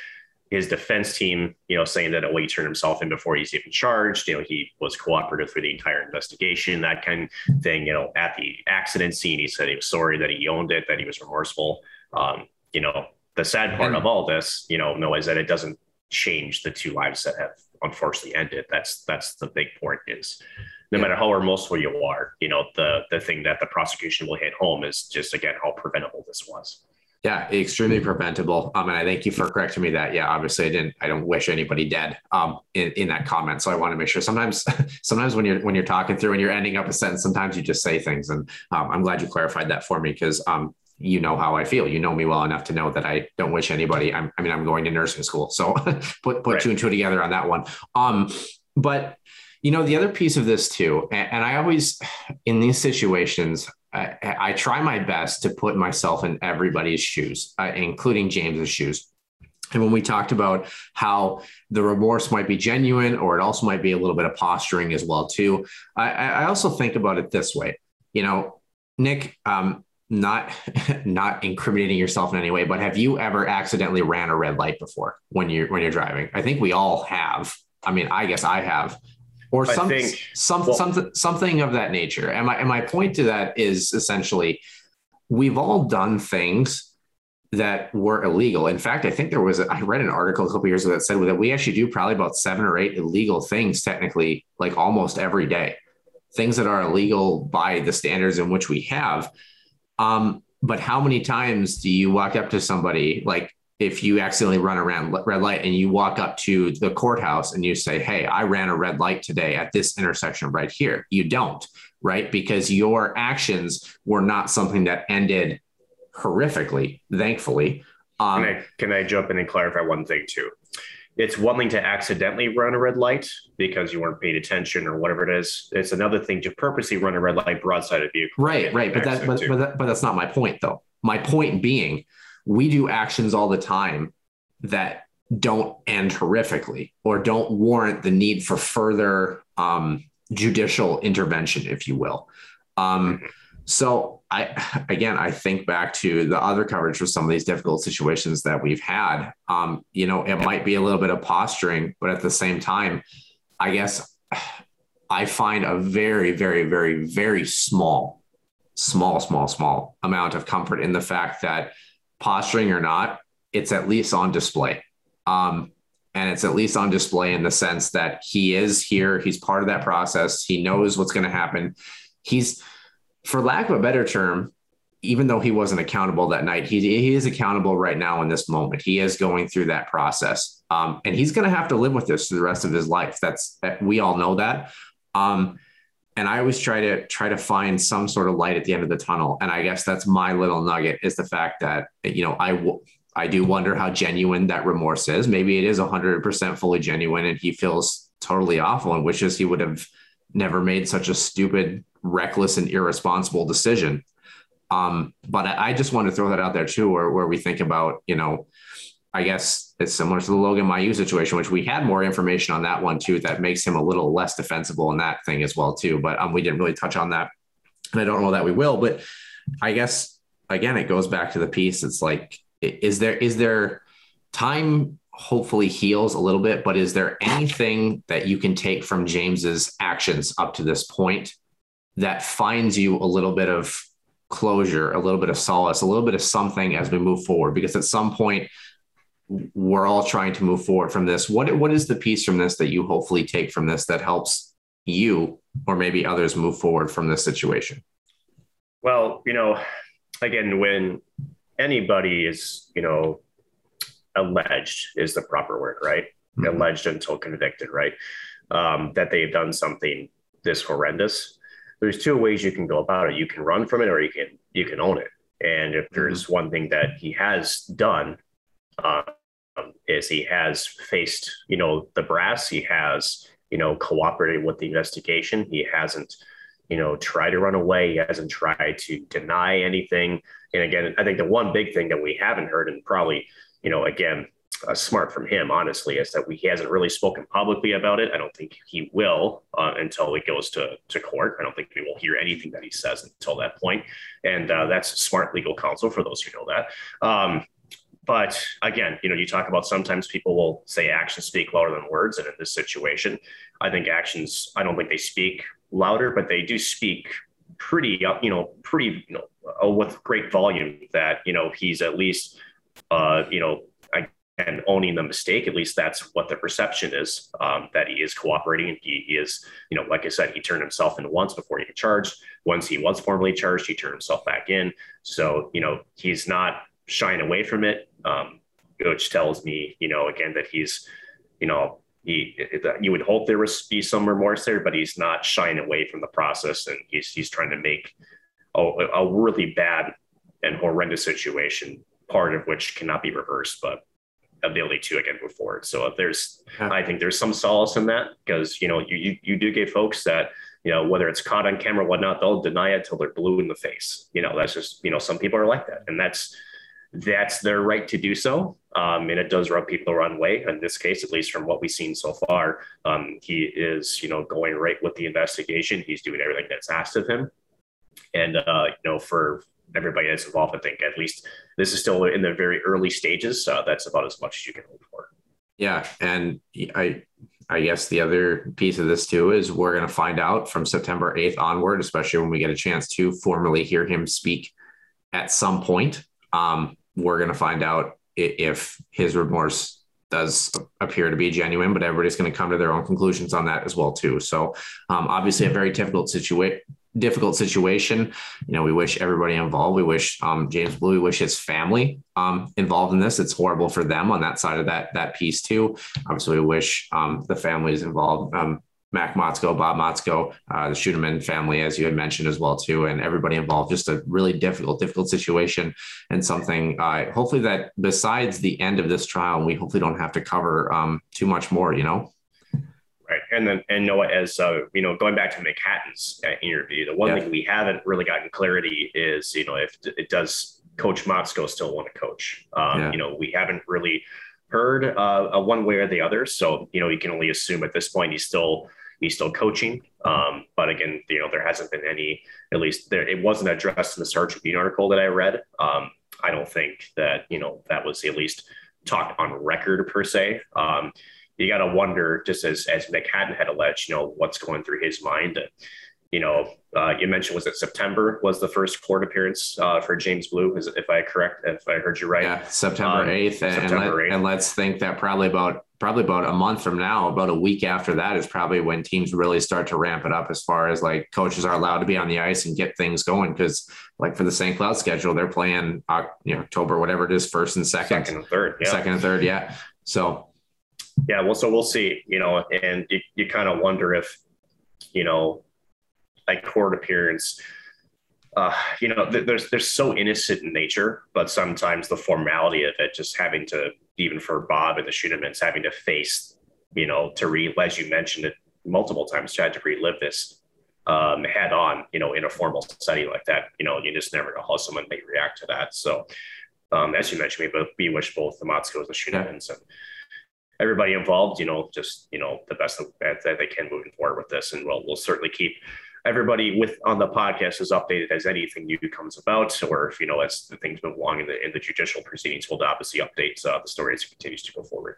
his defense team, you know, saying that oh, he turned himself in before he's even charged. You know, he was cooperative through the entire investigation, that kind of thing. You know, at the accident scene, he said he was sorry that he owned it, that he was remorseful. Um, you know, the sad part of all this, you know, no, is that it doesn't change the two lives that have unfortunately ended. That's that's the big point is no yeah. matter how remorseful you are, you know, the the thing that the prosecution will hit home is just again how preventable this was. Yeah, extremely preventable. Um, and I thank you for correcting me that. Yeah, obviously I didn't. I don't wish anybody dead. Um, in, in that comment. So I want to make sure. Sometimes, sometimes when you're when you're talking through and you're ending up a sentence, sometimes you just say things. And um, I'm glad you clarified that for me because um, you know how I feel. You know me well enough to know that I don't wish anybody. I'm, i mean, I'm going to nursing school, so put put right. two and two together on that one. Um, but you know, the other piece of this too, and, and I always in these situations, I, I, try my best to put myself in everybody's shoes, uh, including James's shoes. And when we talked about how the remorse might be genuine, or it also might be a little bit of posturing as well too, I, I also think about it this way. You know, Nick, um, not not incriminating yourself in any way, but have you ever accidentally ran a red light before when you're when you're driving? I think we all have. I mean, I guess I have. Or some, think, some, well, something, something of that nature. And my, and my point to that is essentially, we've all done things that were illegal. In fact, I think there was, a, I read an article a couple years ago that said that we actually do probably about seven or eight illegal things technically, like almost every day, things that are illegal by the standards in which we have. Um, but how many times do you walk up to somebody like if you accidentally run around red light and you walk up to the courthouse and you say, Hey, I ran a red light today at this intersection right here. You don't, right? Because your actions were not something that ended horrifically, thankfully. Um, can, I, can I jump in and clarify one thing too? It's one thing to accidentally run a red light because you weren't paid attention or whatever it is. It's another thing to purposely run a red light broadside of vehicle. Right, right. But that, but, but, that, but that's not my point though. My point being, we do actions all the time that don't end horrifically or don't warrant the need for further um, judicial intervention, if you will. Um, so I again I think back to the other coverage for some of these difficult situations that we've had. Um, you know, it might be a little bit of posturing, but at the same time, I guess I find a very, very, very, very small, small, small, small amount of comfort in the fact that posturing or not, it's at least on display. Um, and it's at least on display in the sense that he is here. He's part of that process. He knows what's going to happen. He's, for lack of a better term, even though he wasn't accountable that night, he, he is accountable right now in this moment. He is going through that process. Um, and he's going to have to live with this for the rest of his life. That's, we all know that. Um, and I always try to try to find some sort of light at the end of the tunnel. And I guess that's my little nugget is the fact that you know I I do wonder how genuine that remorse is. Maybe it is 100% fully genuine, and he feels totally awful and wishes he would have never made such a stupid, reckless, and irresponsible decision. Um, but I, I just want to throw that out there too, where, where we think about, you know, I guess it's similar to the Logan Mailloux situation, which we had more information on that one too. That makes him a little less defensible in that thing as well too. But um, we didn't really touch on that, and I don't know that we will. But I guess again, it goes back to the piece. It's like, is there is there time? Hopefully heals a little bit, but is there anything that you can take from James's actions up to this point that finds you a little bit of closure, a little bit of solace, a little bit of something as we move forward? Because at some point we're all trying to move forward from this. What what is the piece from this that you hopefully take from this that helps you or maybe others move forward from this situation? Well, you know, again, when anybody is, you know, alleged is the proper word, right? Mm-hmm. Alleged until convicted, right? Um, that they've done something this horrendous. There's two ways you can go about it. You can run from it, or you can you can own it. And if there's mm-hmm. one thing that he has done, uh, is he has faced, you know, the brass. He has, you know, cooperated with the investigation. He hasn't, you know, tried to run away. He hasn't tried to deny anything. And again, I think the one big thing that we haven't heard, and probably, you know, again, uh, smart from him, honestly, is that we, he hasn't really spoken publicly about it. I don't think he will uh, until it goes to, to court. I don't think we will hear anything that he says until that point. And uh, that's smart legal counsel for those who know that. Um, but again, you know, you talk about sometimes people will say actions speak louder than words. And in this situation, I think actions, I don't think they speak louder, but they do speak pretty, uh, you know, pretty, you know, uh, with great volume that, you know, he's at least, uh, you know, and owning the mistake. At least that's what the perception is um, that he is cooperating. He, he, is, you know, like I said, he turned himself in once before he got charged. Once he was formally charged, he turned himself back in. So, you know, he's not shying away from it, um, which tells me, you know, again that he's, you know, he you would hope there would be some remorse there, but he's not shying away from the process, and he's he's trying to make a, a really bad and horrendous situation, part of which cannot be reversed, but ability to again move forward. So there's, yeah. I think there's some solace in that because you know you, you you do get folks that you know whether it's caught on camera or whatnot, they'll deny it till they're blue in the face. You know that's just you know some people are like that, and that's that's their right to do so. Um, and it does rub people the wrong way. In this case, at least from what we've seen so far, um, he is, you know, going right with the investigation. He's doing everything that's asked of him. And, uh, you know, for everybody that's involved, I think at least this is still in the very early stages. So that's about as much as you can hope for. Yeah, and I I guess the other piece of this too is we're going to find out from September 8th onward, especially when we get a chance to formally hear him speak at some point. Um, we're going to find out if his remorse does appear to be genuine, but everybody's going to come to their own conclusions on that as well too. So um, obviously a very difficult situation difficult situation. You know, we wish everybody involved. We wish um, James Blue. We wish his family um, involved in this. It's horrible for them on that side of that that piece too. Obviously, we wish um, the families involved. Mack Motzko, Bob Motzko, uh, the Schueneman family, as you had mentioned as well too, and everybody involved. Just a really difficult, difficult situation, and something. Uh, hopefully, that besides the end of this trial, we hopefully don't have to cover um, too much more. You know. Right. And then, and Noah, as uh, you know, going back to Mick Hatten's uh, interview, the one yeah. thing we haven't really gotten clarity is, you know, if it does Coach Motzko still want to coach? Um, yeah. You know, we haven't really heard uh, one way or the other. So, you know, you can only assume at this point he's still he's still coaching. Um, but again, you know, there hasn't been any, at least there, it wasn't addressed in the Star Tribune article that I read. Um, I don't think that, you know, that was at least talked on record per se. Um, you got to wonder, just as as Mick Hatten had alleged, you know, what's going through his mind. You know, uh, you mentioned was it September was the first court appearance uh, for James Blue? Is if I correct, if I heard you right? Yeah, September um, eighth, um, and, and, let, and let's think that probably about probably about a month from now, about a week after that is probably when teams really start to ramp it up as far as like coaches are allowed to be on the ice and get things going. Cause like for the St. Cloud schedule, they're playing uh, you know, October, whatever it is, first and second, second and third, yeah. second and third. Yeah. So yeah, well, so we'll see, you know, and you, you kind of wonder if, you know, like court appearance, uh, you know, th- there's there's so innocent in nature, but sometimes the formality of it, just having to, even for Bob and the Schuenemans, having to face, you know, to re, as you mentioned it multiple times, tried to relive this um, head on, you know, in a formal setting like that, you know, you just never know how someone may react to that. So, um, as you mentioned, we both we wish both the Motzkos and the Schuenemans and everybody involved, you know, just you know the best that, that they can moving forward with this, and we'll we'll certainly keep everybody with on the podcast is updated as anything new comes about, or if you know as the things move along in the in the judicial proceedings, we'll obviously update uh, the story as it continues to go forward.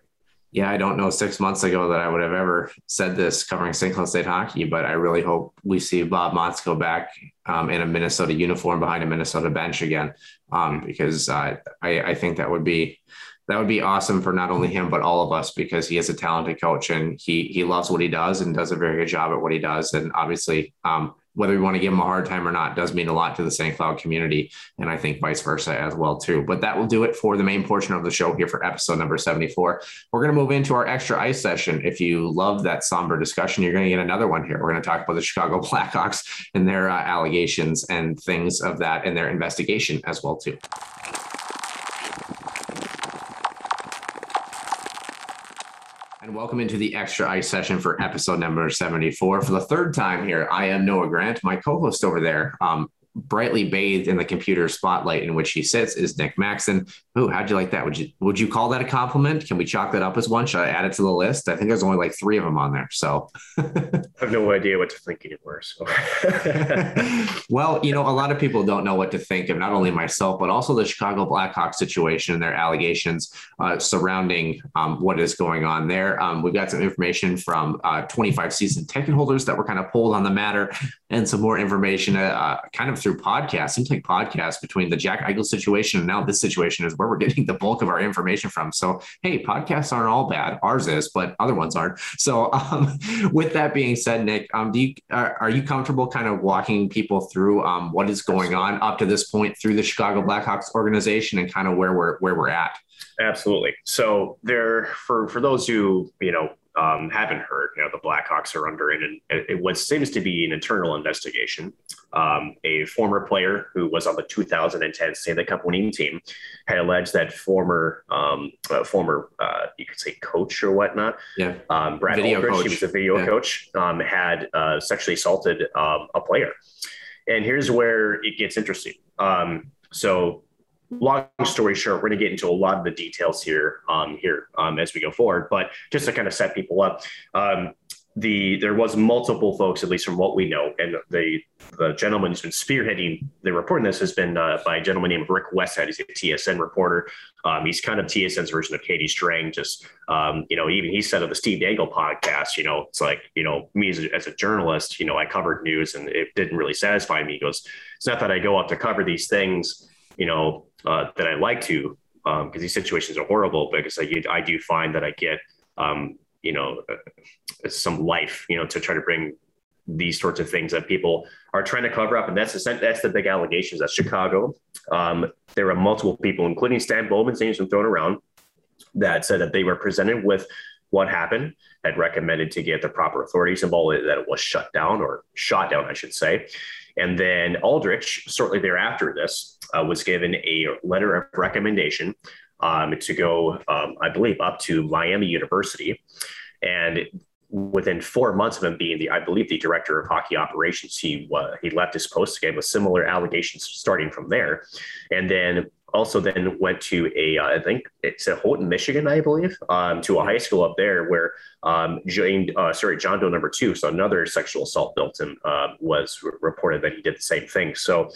Yeah, I don't know six months ago that I would have ever said this covering St. Cloud State hockey, but I really hope we see Bob Motzko back um, in a Minnesota uniform behind a Minnesota bench again, um, because uh, I, I think that would be that would be awesome for not only him but all of us because he is a talented coach and he he loves what he does and does a very good job at what he does and obviously um, whether we want to give him a hard time or not does mean a lot to the St. Cloud community and I think vice versa as well too. But that will do it for the main portion of the show here for episode number 74. We're going to move into our extra ice session. If you love that somber discussion, you're going to get another one here. We're going to talk about the Chicago Blackhawks and their uh, allegations and things of that and their investigation as well too. And welcome into the extra ice session for episode number 74 for the third time here i am noah grant my co-host over there um, brightly bathed in the computer spotlight in which he sits is Nick Maxon. Ooh, how'd you like that? Would you would you call that a compliment? Can we chalk that up as one? Should I add it to the list? I think there's only like three of them on there. So I have no idea what to think anymore. So well, you know, a lot of people don't know what to think of not only myself, but also the Chicago Blackhawks situation and their allegations uh, surrounding um, what is going on there. Um, we've got some information from uh, 25 season ticket holders that were kind of pulled on the matter and some more information uh, kind of through podcasts, seems like podcasts between the Jack Eichel situation and now this situation is where we're getting the bulk of our information from. So, hey, podcasts aren't all bad. Ours is, but other ones aren't. So, um, with that being said, Nick, um, do you are, are, you comfortable kind of walking people through um, what is going on up to this point through the Chicago Blackhawks organization and kind of where we're where we're at? Absolutely. So there, for for those who you know um, haven't heard, you know, the Blackhawks are under an, it, what seems to be an internal investigation. Um, a former player who was on the 2010 Stanley Cup winning team had alleged that former, um, uh, former, uh, you could say coach or whatnot. Yeah. Um, Brad video Aldrich, coach. he was a video yeah. coach, um, had uh, sexually assaulted um, a player. And here's where it gets interesting. Um, so long story short, we're going to get into a lot of the details here um, here um, as we go forward. But just to kind of set people up, um, the there was multiple folks, at least from what we know, and the the gentleman who's been spearheading the reporting this has been uh, by a gentleman named Rick Westhead. He's a TSN reporter. Um, he's kind of TSN's version of Katie Strang. Just um, you know, even he said of the Steve Dangle podcast, you know, it's like you know, me as a, as a journalist, you know, I covered news and it didn't really satisfy me. He goes, it's not that I go out to cover these things, you know, uh, that I like to, because um, these situations are horrible. Because I, I do find that I get um, you know uh, some life you know to try to bring these sorts of things that people are trying to cover up. And that's the that's the big allegations. At chicago. Um, there were multiple people including stan bowman's names been thrown around that said that they were presented with what happened had recommended to get the proper authorities involved that it was shut down or shot down i should say and then aldrich shortly thereafter this uh, was given a letter of recommendation um, to go, um, I believe, up to Miami University. And within four months of him being the, I believe, the director of hockey operations, he uh, he left his post again with similar allegations starting from there, and then also then went to a uh, I think it's a Houghton, Michigan, I believe, um, to a high school up there where um, Jane, uh, sorry, John Doe number two, so another sexual assault victim uh, was re- reported that he did the same thing. So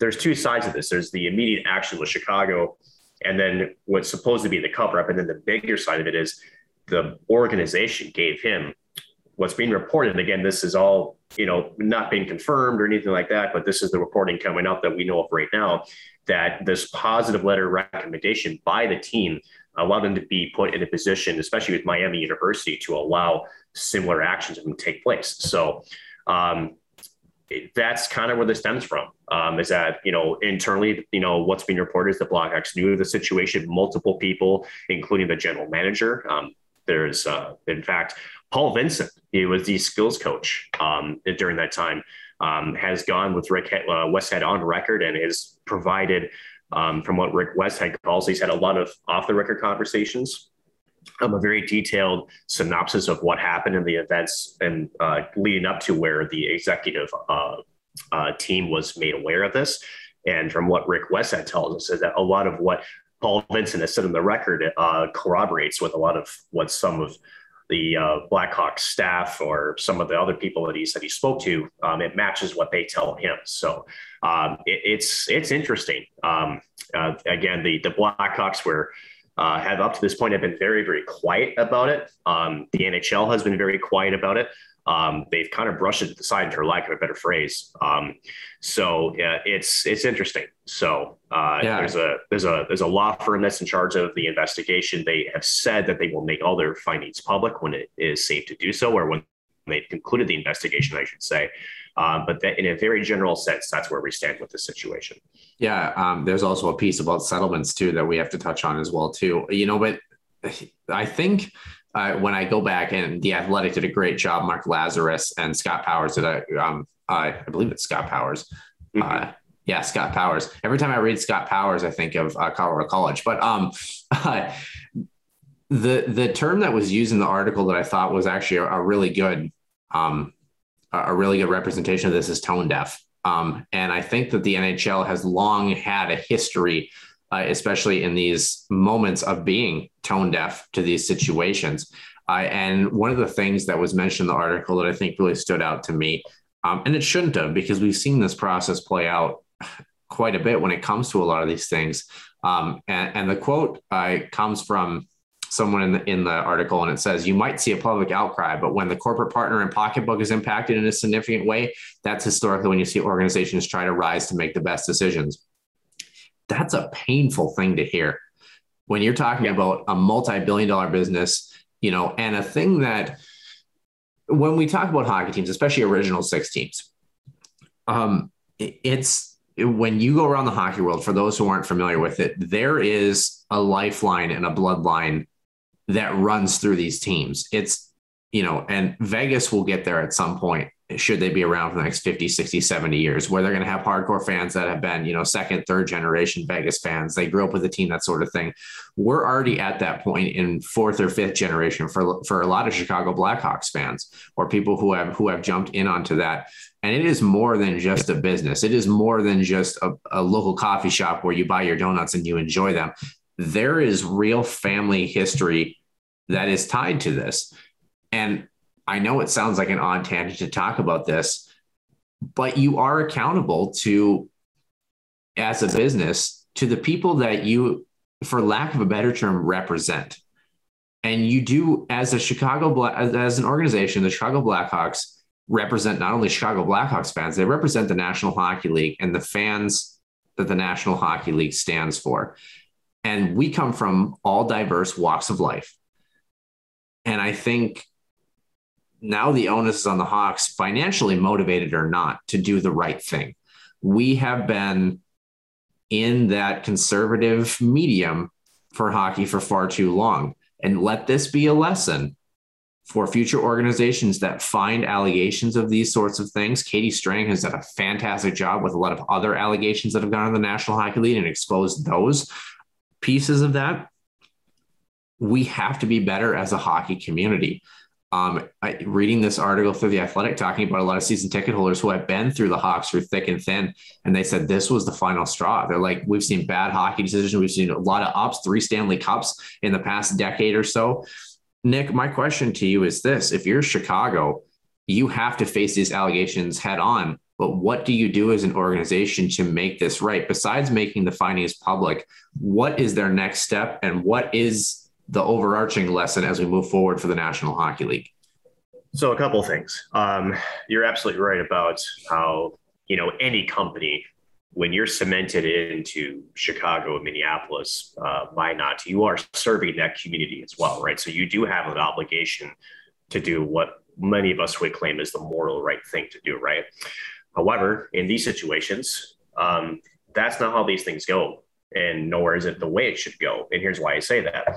there's two sides of this. There's the immediate action with Chicago and then what's supposed to be the cover up. And then the bigger side of it is the organization gave him what's being reported. Again, this is all, you know, not being confirmed or anything like that, but this is the reporting coming up that we know of right now that this positive letter recommendation by the team allowed them to be put in a position, especially with Miami University, to allow similar actions to take place. So, um, that's kind of where this stems from. Um, is that you know internally, you know what's being reported is the Blackhawks knew the situation. Multiple people, including the general manager. Um, there's, uh, in fact, Paul Vincent. He was the skills coach um, during that time. Um, has gone with Rick uh, Westhead on record and has provided, um, from what Rick Westhead calls, he's had a lot of off the record conversations um, a very detailed synopsis of what happened in the events and uh, leading up to where the executive uh, uh, team was made aware of this. And from what Rick Westhead tells us, is that a lot of what Paul Vincent has said in the record uh, corroborates with a lot of what some of the uh, Blackhawks staff or some of the other people that he said he spoke to. Um, it matches what they tell him. So um, it, it's it's interesting. Um, uh, again, the the Blackhawks were uh, have up to this point have been very, very quiet about it. Um, the NHL has been very quiet about it. Um, they've kind of brushed it aside, for lack of a better phrase. Um, so it's it's interesting. So uh, yeah. there's a there's a there's a law firm that's in charge of the investigation. They have said that they will make all their findings public when it is safe to do so, or when they've concluded the investigation, I should say. Um, but that in a very general sense, that's where we stand with the situation. Yeah, um, there's also a piece about settlements too that we have to touch on as well too. You know, but I think uh, when I go back and the Athletic did a great job, Mark Lazerus and Scott Powers did a, um, I believe it's Scott Powers. Mm-hmm. Uh, yeah, Scott Powers. Every time I read Scott Powers, I think of uh, Colorado College. But um, the the term that was used in the article that I thought was actually a, a really good um, a really good representation of this is tone deaf. Um, and I think that the NHL has long had a history, uh, especially in these moments of being tone deaf to these situations. Uh, and one of the things that was mentioned in the article that I think really stood out to me, um, and it shouldn't have because we've seen this process play out quite a bit when it comes to a lot of these things. Um, and, and, the quote uh, comes from someone in the in the article and it says you might see a public outcry but when the corporate partner and pocketbook is impacted in a significant way that's historically when you see organizations try to rise to make the best decisions that's a painful thing to hear when you're talking yeah. about a multi-billion dollar business you know and a thing that when we talk about hockey teams especially original six teams um it's when you go around the hockey world for those who aren't familiar with it there is a lifeline and a bloodline that runs through these teams. It's, you know, and Vegas will get there at some point, should they be around for the next 50, 60, 70 years, where they're going to have hardcore fans that have been, you know, second, third generation Vegas fans. They grew up with the team, that sort of thing. We're already at that point in fourth or fifth generation for, for a lot of Chicago Blackhawks fans or people who have who have jumped in onto that. And it is more than just a business. It is more than just a, a local coffee shop where you buy your donuts and you enjoy them there is real family history that is tied to this. And I know it sounds like an odd tangent to talk about this, but you are accountable to, as a business, to the people that you, for lack of a better term, represent. And you do, as a Chicago, as an organization, the Chicago Blackhawks represent not only Chicago Blackhawks fans, they represent the National Hockey League and the fans that the National Hockey League stands for. And we come from all diverse walks of life. And I think now the onus is on the Hawks, financially motivated or not, to do the right thing. We have been in that conservative medium for hockey for far too long. And let this be a lesson for future organizations that find allegations of these sorts of things. Katie Strang has done a fantastic job with a lot of other allegations that have gone on the National Hockey League and exposed those pieces of that. We have to be better as a hockey community um, I, reading this article through the Athletic, talking about a lot of season ticket holders who have been through the Hawks through thick and thin, and they said this was the final straw. They're like, we've seen bad hockey decisions, we've seen a lot of ups, three Stanley Cups in the past decade or so. Nick, my question to you is this: If you're Chicago, you have to face these allegations head on. But what do you do as an organization to make this right? Besides making the findings public, what is their next step, and what is the overarching lesson as we move forward for the National Hockey League? So, a couple of things. Um, you're absolutely right about how you know any company when you're cemented into Chicago and Minneapolis, uh, why not? You are serving that community as well, right? So you do have an obligation to do what many of us would claim is the moral right thing to do, right? However, in these situations, um, that's not how these things go, and nor is it the way it should go. And here's why I say that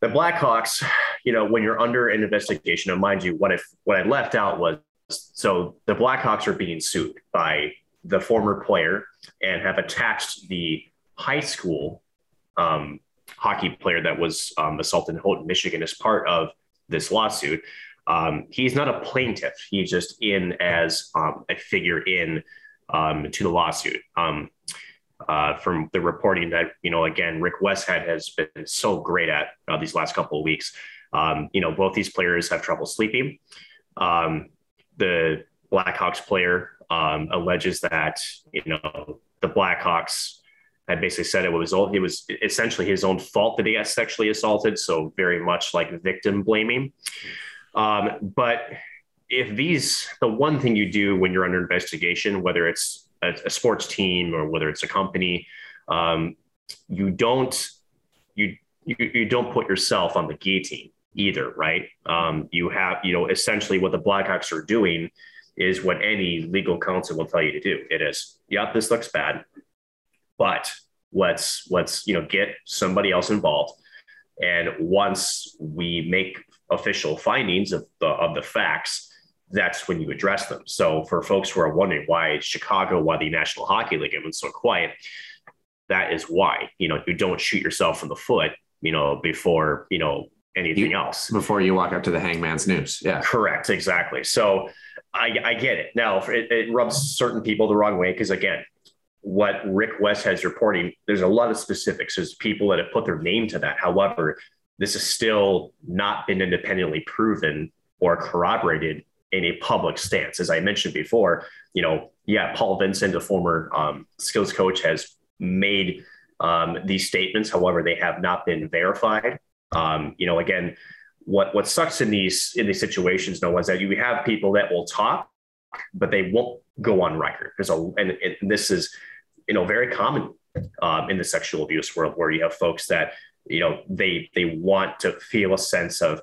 the Blackhawks, you know, when you're under an investigation, and mind you, what if what I left out was so the Blackhawks are being sued by the former player and have attached the high school um, hockey player that was um, assaulted in Houghton, Michigan, as part of this lawsuit. Um, he's not a plaintiff; he's just in as um, a figure in um, to the lawsuit. Um, uh, from the reporting that you know again Rick Westhead has been so great at uh, these last couple of weeks. You know both these players have trouble sleeping. The Blackhawks player um, alleges that you know the Blackhawks had basically said it was all it was essentially his own fault that he got sexually assaulted. So very much like victim blaming. Um, but if these the one thing you do when you're under investigation, whether it's a, a sports team or whether it's a company, um, you don't you, you you don't put yourself on the guillotine either, right? Um, you have you know essentially what the Blackhawks are doing is what any legal counsel will tell you to do. It is, yeah, this looks bad, but let's let's you know get somebody else involved. And once we make official findings of the of the facts, that's when you address them. So for folks who are wondering why Chicago, why the National Hockey League has been so quiet, that is why. You know, you don't shoot yourself in the foot, you know, before, you know, anything you, else. Before you walk up to the hangman's noose. Yeah. Correct. Exactly. So I, I get it. Now it, it rubs certain people the wrong way because again, what Rick Westhead's reporting, there's a lot of specifics. There's people that have put their name to that. However, this has still not been independently proven or corroborated in a public stance. As I mentioned before, you know, yeah, Paul Vincent, a former um, skills coach, has made um, these statements. However, they have not been verified. Um, you know, again, what what sucks in these in these situations, though, is that you have people that will talk, but they won't go on record. There's a and, and this is you know very common um, in the sexual abuse world, where you have folks that you know they they want to feel a sense of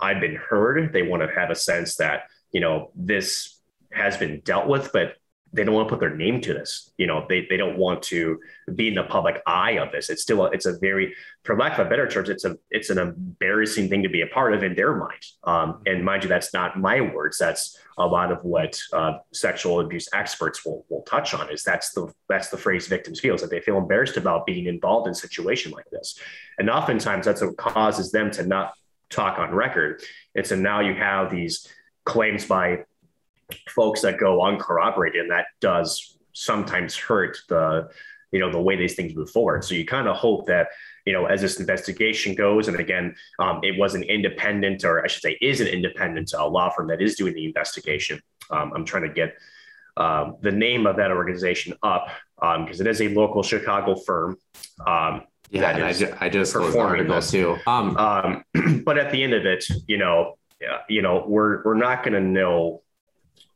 I've been heard. They want to have a sense that you know, this has been dealt with, but they don't want to put their name to this. You know, they, they don't want to be in the public eye of this. It's still a, it's a very, for lack of a better terms, it's a it's an embarrassing thing to be a part of in their mind. Um, and mind you, that's not my words. That's a lot of what uh, sexual abuse experts will will touch on. Is that's the that's the phrase victims feel is that they feel embarrassed about being involved in a situation like this, and oftentimes that's what causes them to not talk on record. And so now you have these claims by folks that go uncorroborated, and that does sometimes hurt the you know the way these things move forward. So you kind of hope that you know, as this investigation goes, and again, um, it was an independent, or I should say, is an independent uh, law firm that is doing the investigation. Um, I'm trying to get um, the name of that organization up because um, it is a local Chicago firm. Um, yeah, I, ju- I, just performing this too. Um, um, but at the end of it, you know, you know, we're we're not going to know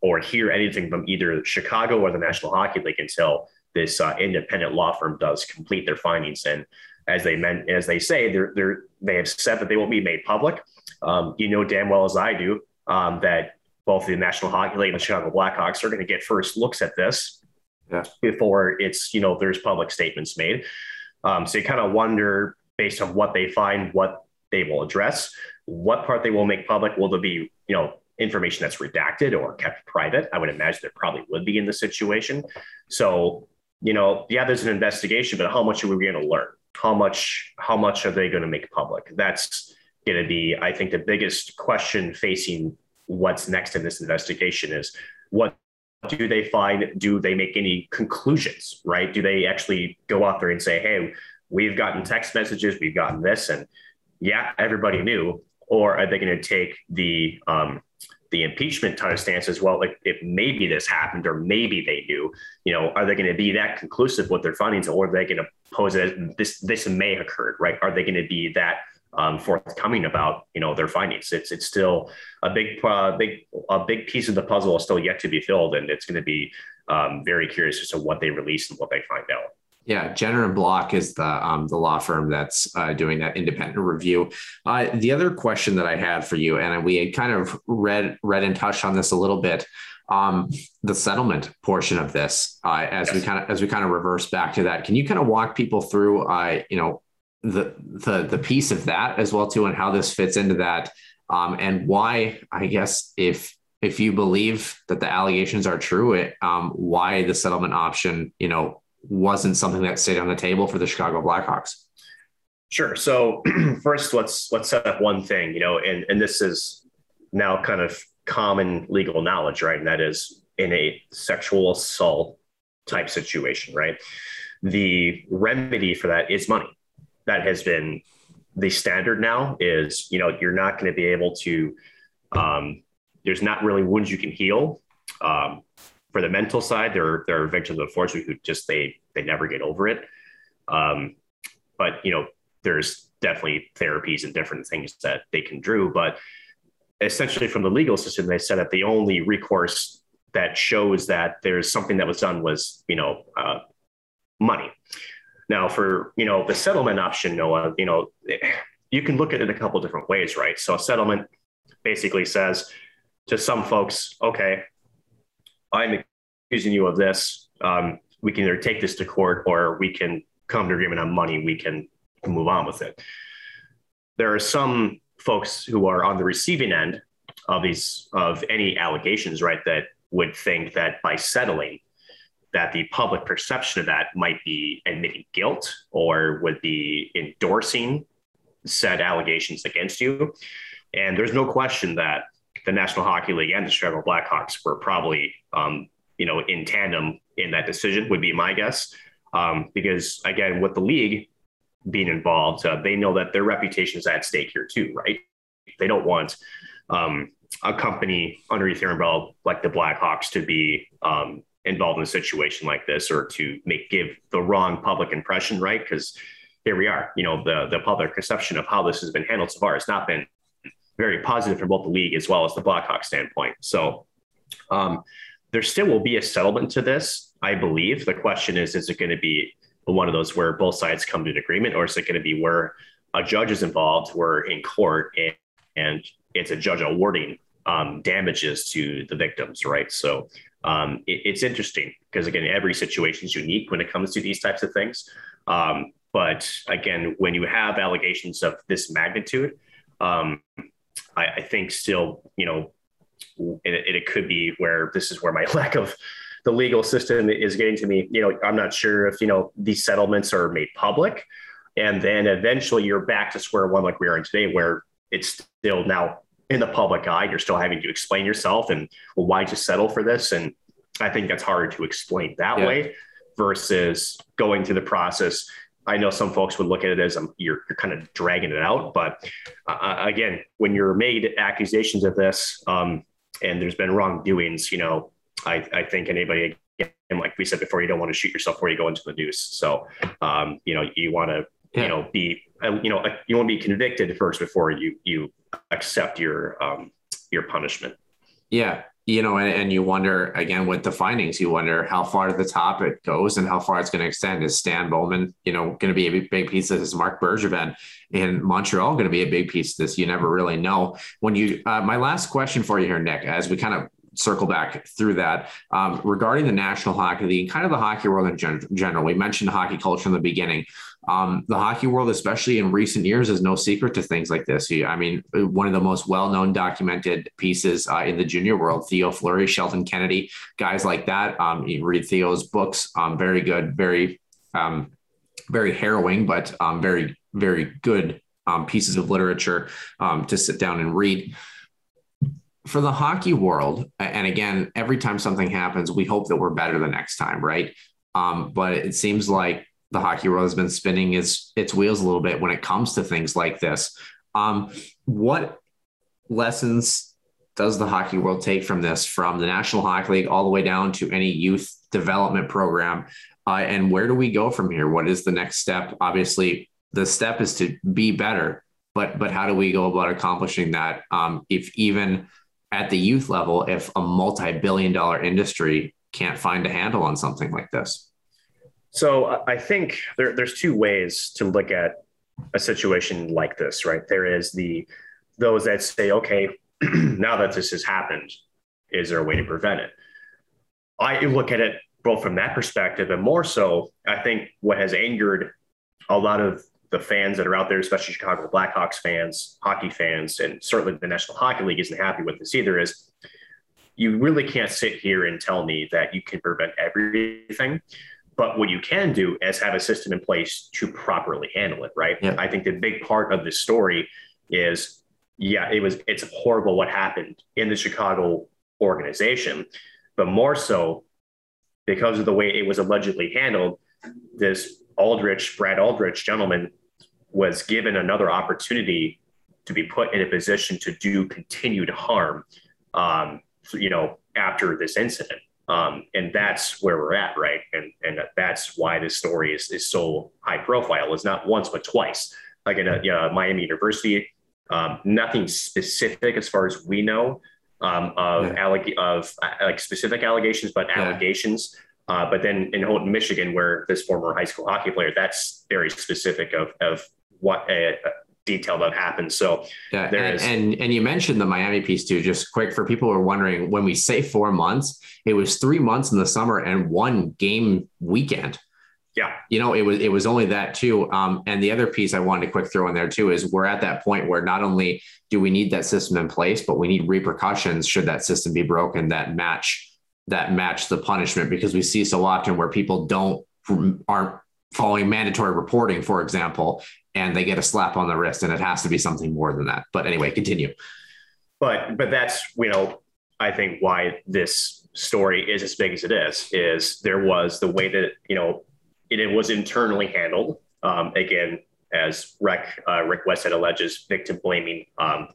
or hear anything from either Chicago or the National Hockey League until this uh, independent law firm does complete their findings. And as they meant, as they say, they're, they're they have said that they won't be made public. Um, you know damn well as I do um, that both the National Hockey League and the Chicago Blackhawks are going to get first looks at this yeah. before it's you know there's public statements made. Um, so you kind of wonder based on what they find, what they will address, what part they will make public. Will there be you know information that's redacted or kept private? I would imagine there probably would be in the situation. So you know, yeah, there's an investigation, but how much are we going to learn? How much how much are they going to make public? That's going to be, I think, the biggest question facing what's next in this investigation is what do they find? Do they make any conclusions, right? Do they actually go out there and say, hey, we've gotten text messages, we've gotten this, and yeah, everybody knew? Or are they going to take the um, the impeachment of stance as well? Like, if maybe this happened, or maybe they knew, you know, are they going to be that conclusive with their findings, or are they going to pose it this this may occurred, right? Are they going to be that um, forthcoming about you know their findings. It's it's still a big uh, big a big piece of the puzzle is still yet to be filled, and it's going to be um, very curious as to what they release and what they find out. Yeah, Jenner and Block is the um, the law firm that's uh, doing that independent review. Uh, the other question that I had for you, and we had kind of read read and touched on this a little bit, um, the settlement portion of this, uh, as yes. we kind of as we kind of reverse back to that. Can you kind of walk people through, uh, you know, the the the piece of that as well too, and how this fits into that, um, and why I guess if if you believe that the allegations are true, it, um, why the settlement option, you know, wasn't something that stayed on the table for the Chicago Blackhawks. Sure. So first, let's let's set up one thing, you know, and and this is now kind of common legal knowledge, right? And that is in a sexual assault type situation, right? The remedy for that is money that has been the standard now is you know you're not going to be able to um, there's not really wounds you can heal um, for the mental side there there are victims unfortunately who just they they never get over it. Um, but you know there's definitely therapies and different things that they can do. But essentially from the legal system they said that the only recourse that shows that there's something that was done was you know uh, money. Now, for you know the settlement option, Noah, you know you can look at it a couple different ways, right? So a settlement basically says to some folks, okay, I'm accusing you of this. Um, we can either take this to court or we can come to agreement on money. We can move on with it. There are some folks who are on the receiving end of these of any allegations, right? That would think that by settling, that the public perception of that might be admitting guilt or would be endorsing said allegations against you. And there's no question that the National Hockey League and the Chicago Blackhawks were probably, um, you know, in tandem in that decision, would be my guess. Um, because again, with the league being involved, uh, they know that their reputation is at stake here too, right? They don't want um, a company underneath their umbrella like the Blackhawks to be um, involved in a situation like this or to make give the wrong public impression, right? Because here we are, you know, the the public perception of how this has been handled so far has not been very positive from both the league as well as the Blackhawks standpoint. So um, there still will be a settlement to this, I believe. The question is, is it going to be one of those where both sides come to an agreement, or is it going to be where a judge is involved, we're in court, and, and it's a judge awarding um, damages to the victims, right? So um, it, it's interesting because again, every situation is unique when it comes to these types of things. Um, but again, when you have allegations of this magnitude, um, I, I, think still, you know, it, it could be where this is where my lack of the legal system is getting to me. You know, I'm not sure if you know these settlements are made public, and then eventually you're back to square one like we are in today, where it's still now in the public eye. You're still having to explain yourself and well, why just settle for this? And I think that's harder to explain that yeah. way versus going through the process, I know some folks would look at it as um, you're, you're kind of dragging it out, but uh, uh, again, when you're made accusations of this um, and there's been wrongdoings, you know, I, I think anybody again, like we said before, you don't want to shoot yourself before you go into the noose. So, um, you know, you want to, yeah. you know, be, uh, you know, you want to be convicted first before you you accept your um, your punishment. Yeah, you know, and, and you wonder again with the findings, you wonder how far to the top it goes and how far it's going to extend. Is Stan Bowman, you know, going to be a big piece of this? Marc Bergevin in Montreal going to be a big piece of this? You never really know. When you, uh, my last question for you here, Nick, as we kind of circle back through that um, regarding the National Hockey League, kind of the hockey world in gen- general. We mentioned hockey culture in the beginning. Um, the hockey world, especially in recent years, is no secret to things like this. I mean, one of the most well-known documented pieces uh, in the junior world, Theo Fleury, Sheldon Kennedy, guys like that. Um, you read Theo's books, um, very good, very, um, very harrowing, but um, very, very good um, pieces of literature to sit down and read for the hockey world, and again, every time something happens, we hope that we're better the next time, right? Um, but it seems like the hockey world has been spinning its its wheels a little bit when it comes to things like this. Um, what lessons does the hockey world take from this, from the National Hockey League all the way down to any youth development program? Uh, and where do we go from here? What is the next step? Obviously, the step is to be better, but but how do we go about accomplishing that? Um, if even at the youth level if a multi-billion dollar industry can't find a handle on something like this so i think there, there's two ways to look at a situation like this right there is the those that say okay now that this has happened is there a way to prevent it i look at it both from that perspective and more so i think what has angered a lot of the fans that are out there, especially Chicago Blackhawks fans, hockey fans, and certainly the National Hockey League isn't happy with this either, is you really can't sit here and tell me that you can prevent everything. But what you can do is have a system in place to properly handle it, right? Yeah. I think the big part of this story is, yeah, it was it's horrible what happened in the Chicago organization, but more so because of the way it was allegedly handled, this Aldrich, Brad Aldrich gentleman was given another opportunity to be put in a position to do continued harm, um, you know, after this incident. Um, and that's where we're at, right? And and that's why this story is, is so high profile. It's not once but twice. Like in a, you know, Miami University, um, nothing specific as far as we know um, of yeah. alleg- of uh, like specific allegations, but yeah. allegations uh, but then in Houghton, Michigan, where this former high school hockey player, that's very specific of, of what a detail that happens. So yeah, there and, is, and, and you mentioned the Miami piece too. Just quick for people who are wondering, when we say four months, it was three months in the summer and one game weekend. Yeah, you know, it was it was only that too. Um, and the other piece I wanted to quick throw in there too is we're at that point where not only do we need that system in place, but we need repercussions should that system be broken that match that match the punishment because we see so often where people don't aren't following mandatory reporting, for example, and they get a slap on the wrist, and it has to be something more than that. But anyway, continue. But but that's you know I think why this story is as big as it is is there was the way that you know it, it was internally handled. Um, again, as Rick uh, Rick Westhead alleges, victim blaming um,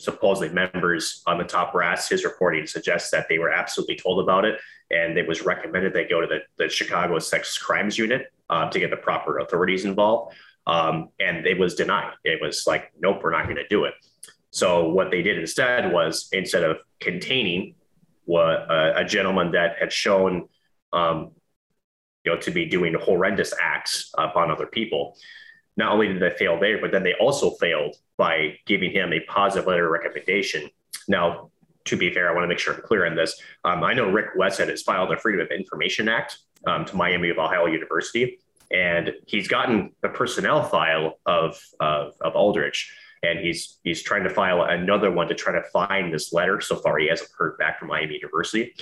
supposedly members on the top brass, his reporting suggests that they were absolutely told about it. And it was recommended they go to the, the Chicago Sex Crimes Unit uh, to get the proper authorities involved. Um, and it was denied. It was like, nope, we're not going to do it. So what they did instead was instead of containing what uh, a gentleman that had shown, um, you know, to be doing horrendous acts upon other people, not only did they fail there, but then they also failed by giving him a positive letter of recommendation. Now, to be fair, I want to make sure I'm clear on this. Um, I know Rick Westhead has filed a Freedom of Information Act um, to Miami of Ohio University, and he's gotten the personnel file of, of, of Aldrich, and he's he's trying to file another one to try to find this letter. So far, he hasn't heard back from Miami University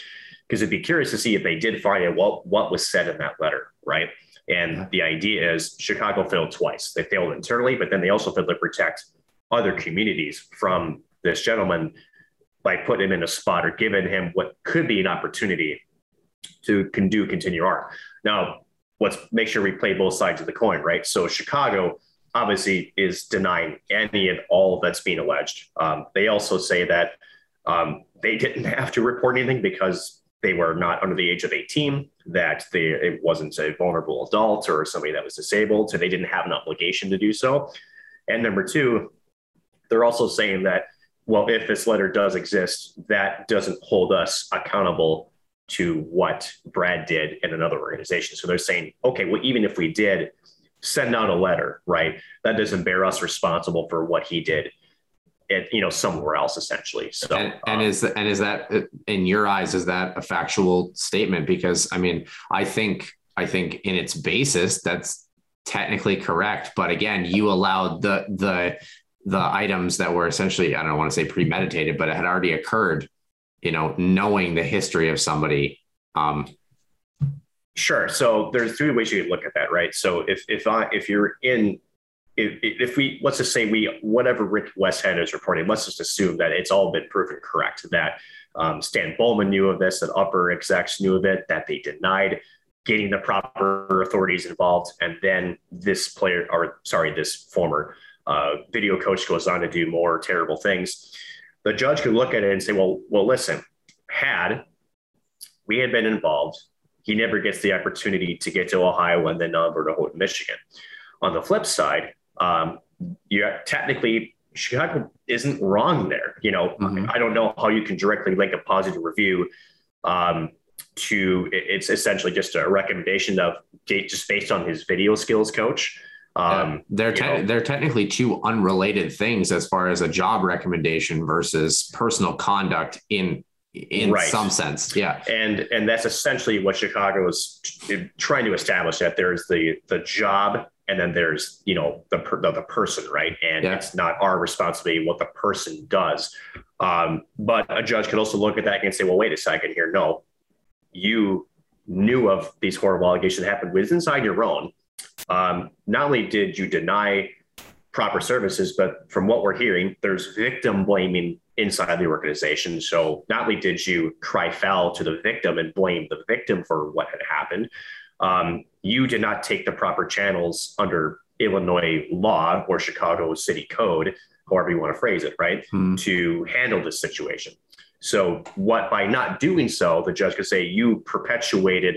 because it'd be curious to see if they did find it, what what was said in that letter, right? And the idea is Chicago failed twice. They failed internally, but then they also failed to protect other communities from this gentleman by putting him in a spot or giving him what could be an opportunity to can do continue art. Now, let's make sure we play both sides of the coin, right? So Chicago obviously is denying any and all that's being alleged. Um, they also say that um, they didn't have to report anything because they were not under the age of 18, that they, it wasn't a vulnerable adult or somebody that was disabled, so they didn't have an obligation to do so. And number two, they're also saying that, well, if this letter does exist, that doesn't hold us accountable to what Brad did in another organization. So they're saying, okay, well, even if we did send out a letter, right, that doesn't bear us responsible for what he did at, you know, somewhere else essentially. So, and, and um, is and is that in your eyes is that a factual statement? Because I mean, I think I think in its basis that's technically correct, but again, you allowed the the the items that were essentially I don't want to say premeditated, but it had already occurred. You know, knowing the history of somebody. Um, Sure. So there's three ways you could look at that, right? So if if I if you're in if, if we let's just say we whatever Rick Westhead is reporting, let's just assume that it's all been proven correct that um, Stan Bowman knew of this, that upper execs knew of it, that they denied getting the proper authorities involved, and then this player or sorry, this former uh, video coach goes on to do more terrible things. The judge could look at it and say, well, well, listen, had we had been involved, he never gets the opportunity to get to Ohio and then over to Michigan. On the flip side, um, you technically Chicago isn't wrong there. You know, mm-hmm. I don't know how you can directly link a positive review um, to it's essentially just a recommendation of just based on his video skills coach. Um. They're te- they're technically two unrelated things as far as a job recommendation versus personal conduct in in right. some sense. Yeah. And and that's essentially what Chicago is trying to establish that there's the the job and then there's you know the the, the person right and yeah. it's not our responsibility what the person does um, but a judge could also look at that and say well wait a second here no you knew of these horrible allegations that happened with inside your own um, not only did you deny proper services but from what we're hearing there's victim blaming inside the organization so not only did you cry foul to the victim and blame the victim for what had happened um, you did not take the proper channels under Illinois law or Chicago city code, however you want to phrase it, right, hmm. to handle this situation. So, what by not doing so, the judge could say you perpetuated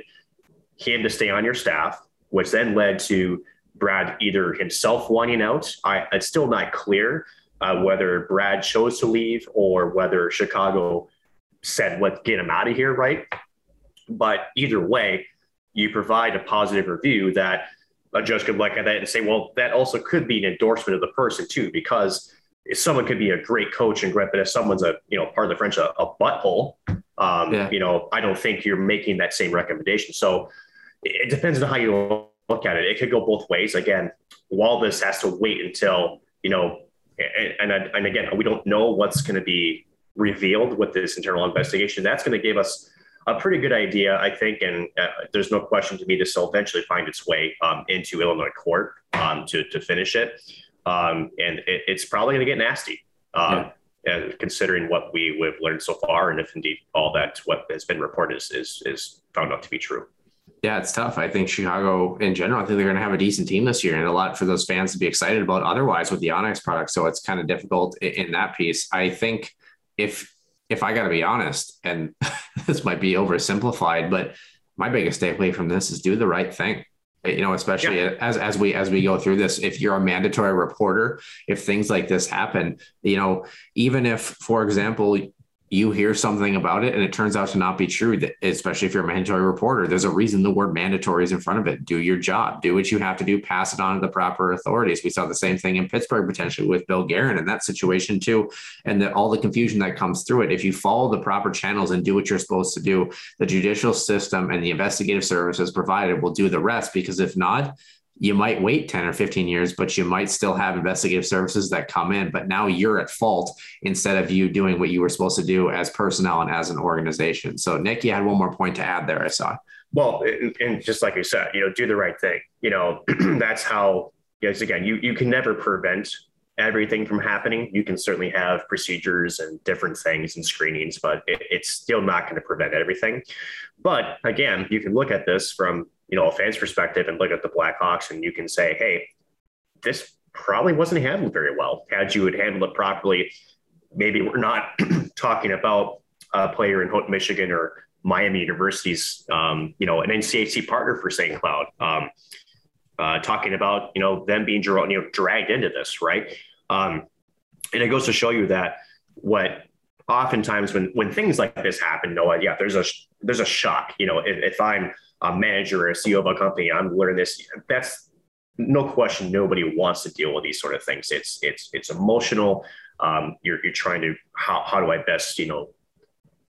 him to stay on your staff, which then led to Brad either himself wanting out. I, it's still not clear uh, whether Brad chose to leave or whether Chicago said, "Let's get him out of here," right? But either way, you provide a positive review that a judge could look at that and say, well, that also could be an endorsement of the person too, because someone could be a great coach and great, but if someone's a, you know, part of the French, a, a butthole, um, yeah. you know, I don't think you're making that same recommendation. So it depends on how you look at it. It could go both ways. Again, while this has to wait until, you know, and, and, and again, we don't know what's going to be revealed with this internal investigation. That's going to give us a pretty good idea, I think, and uh, there's no question to me this will eventually find its way um, into Illinois court um, to to finish it, um, and it, it's probably going to get nasty. Um, yeah. considering what we have learned so far, and if indeed all that what has been reported is, is is found out to be true. Yeah, it's tough. I think Chicago in general, I think they're going to have a decent team this year and a lot for those fans to be excited about otherwise with the Onyx product. So it's kind of difficult in, in that piece. I think if if I got to be honest, and this might be oversimplified, but my biggest takeaway from this is do the right thing. You know, especially yeah. as as we as we go through this, if you're a mandatory reporter, if things like this happen, you know, even if, for example, you hear something about it and it turns out to not be true that especially if you're a mandatory reporter there's a reason the word mandatory is in front of it. Do your job. Do what you have to do. Pass it on to the proper authorities. We saw the same thing in pittsburgh potentially with bill guerin in that situation too and the, all the confusion that comes through it. If you follow the proper channels and do what you're supposed to do the judicial system and the investigative services provided will do the rest because if not you might wait 10 or 15 years, but you might still have investigative services that come in. But now you're at fault instead of you doing what you were supposed to do as personnel and as an organization. So, Nick, you had one more point to add there, I saw. Well, and just like you said, you know, do the right thing. You know, that's how, yes, again, you, you can never prevent everything from happening. You can certainly have procedures and different things and screenings, but it, it's still not going to prevent everything. But again, you can look at this from you know, a fan's perspective and look at the Blackhawks and you can say, hey, this probably wasn't handled very well. Had you had handled it properly, maybe we're not talking about a player in Houghton, Michigan or Miami University's, um, you know, an NCHC partner for St. Cloud. Um, uh, talking about, you know, them being you know, dragged into this, right? Um, and it goes to show you that what oftentimes when when things like this happen, Noah, yeah, there's a there's a shock. You know, if, if I'm a manager or a CEO of a company, I'm learning this. That's no question. Nobody wants to deal with these sort of things. It's it's it's emotional. Um, you're you're trying to how how do I best you know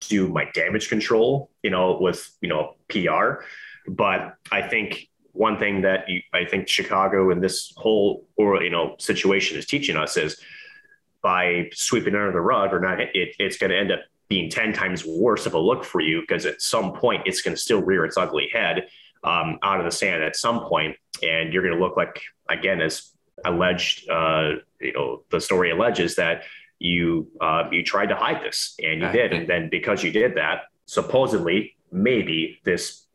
do my damage control you know with you know PR, but I think one thing that you, I think Chicago and this whole or you know situation is teaching us is by sweeping under the rug or not, it, it's going to end up being 10 times worse of a look for you because at some point it's going to still rear its ugly head um, out of the sand at some point, and you're going to look like again as alleged. Uh, you know, the story alleges that you uh, you tried to hide this, and you did, and then because you did that, supposedly maybe this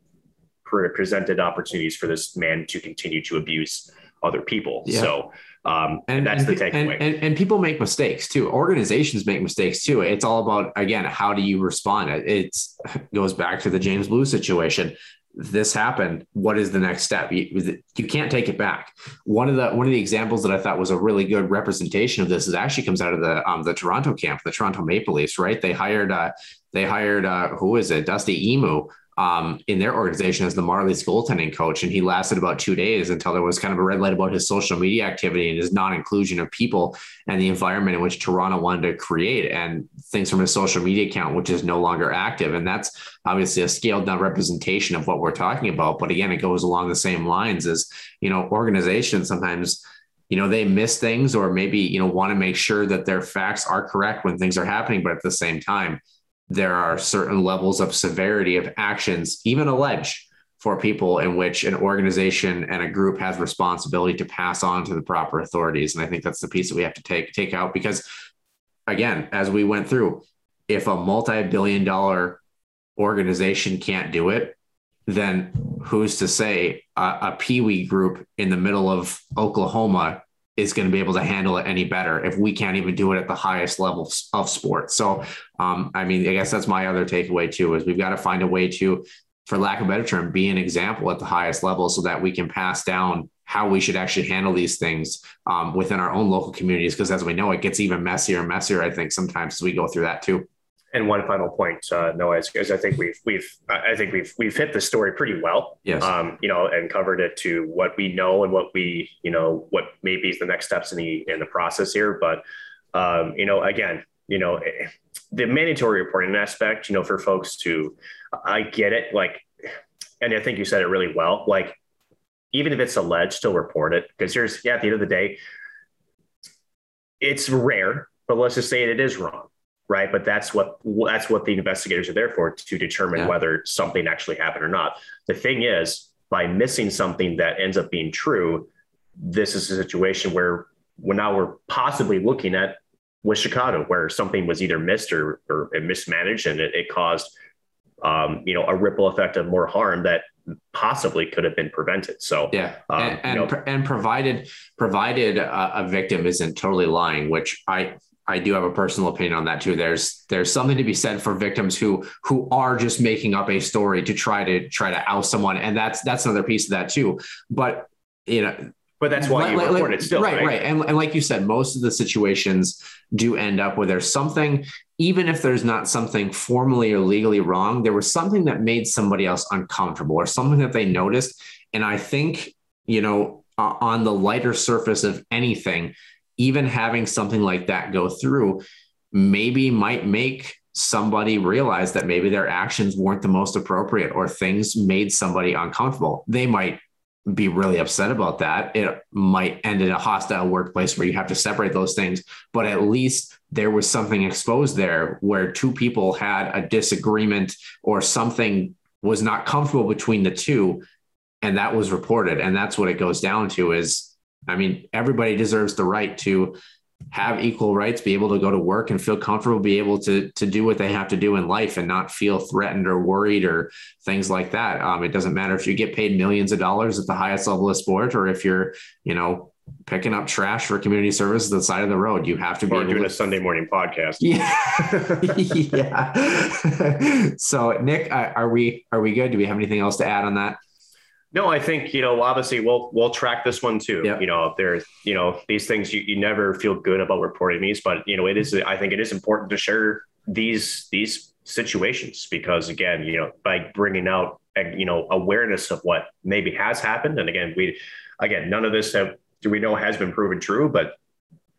presented opportunities for this man to continue to abuse other people. Yeah. So um, and that's and, the takeaway. And, and, and, people make mistakes too. Organizations make mistakes too. It's all about again, how do you respond? It's it goes back to the James Blue situation. This happened. What is the next step? You, you can't take it back. One of the one of the examples that I thought was a really good representation of this is actually comes out of the um, the Toronto camp, the Toronto Maple Leafs. Right? They hired uh, they hired uh, who is it? Dusty Imoo um, in their organization as the Marlies goaltending coach. And he lasted about two days until there was kind of a red light about his social media activity and his non inclusion of people and the environment in which Toronto wanted to create and things from his social media account, which is no longer active. And that's obviously a scaled down representation of what we're talking about. But again, it goes along the same lines as, you know, organizations sometimes you know they miss things or maybe you know want to make sure that their facts are correct when things are happening but at the same time there are certain levels of severity of actions, even alleged, for people in which an organization and a group has responsibility to pass on to the proper authorities. And I think that's the piece that we have to take take out because, again, as we went through, if a multi-billion dollar organization can't do it, then who's to say a, a peewee group in the middle of Oklahoma is going to be able to handle it any better if we can't even do it at the highest levels of sports. So, um, I mean, I guess that's my other takeaway too, is we've got to find a way to, for lack of a better term, be an example at the highest level so that we can pass down how we should actually handle these things um, within our own local communities. Because as we know, it gets even messier and messier, I think, sometimes as we go through that too. And one final point, uh, Noah, is, I think we've we've I think we've we've hit the story pretty well. Yes. Um, you know, and covered it to what we know and what we you know what maybe is the next steps in the in the process here. But um, you know, again, you know, eh, the mandatory reporting aspect, you know, for folks to, I get it, like, and I think you said it really well. Like, even if it's alleged, still report it because here's yeah, at the end of the day, it's rare, but let's just say it is wrong right? But that's what that's what the investigators are there for to determine yeah. whether something actually happened or not. The thing is, by missing something that ends up being true, this is a situation where well, now we're possibly looking at with Chicago, where something was either missed or, or mismanaged, and it, it caused um, you know a ripple effect of more harm that possibly could have been prevented. So yeah, um, and and, you know, and, provided provided a, a, victim isn't totally lying, which I I do have a personal opinion on that too. There's there's something to be said for victims who who are just making up a story to try to try to oust someone, and that's that's another piece of that too. But you know, but that's why you like, report it still, right? Right, right. And, and like you said, most of the situations do end up where there's something, even if there's not something formally or legally wrong, there was something that made somebody else uncomfortable or something that they noticed. And I think you know, uh, on the lighter surface of anything even having something like that go through maybe might make somebody realize that maybe their actions weren't the most appropriate or things made somebody uncomfortable. They might be really upset about that. It might end in a hostile workplace where you have to separate those things, but at least there was something exposed there where two people had a disagreement or something was not comfortable between the two and that was reported and that's what it goes down to is I mean, everybody deserves the right to have equal rights, be able to go to work and feel comfortable, be able to to do what they have to do in life and not feel threatened or worried or things like that. Um, it doesn't matter if you get paid millions of dollars at the highest level of sport or if you're, you know, picking up trash for community service at the side of the road. You have to be doing to- a Sunday morning podcast. Yeah, yeah. so, Nick, are we are we good? Do we have anything else to add on that? No, I think you know. Obviously, we'll we'll track this one too. Yep. You know, there's you know these things you, you never feel good about reporting these, but you know it is. I think it is important to share these these situations because again, you know, by bringing out you know awareness of what maybe has happened, and again, we again none of this have do we know has been proven true, but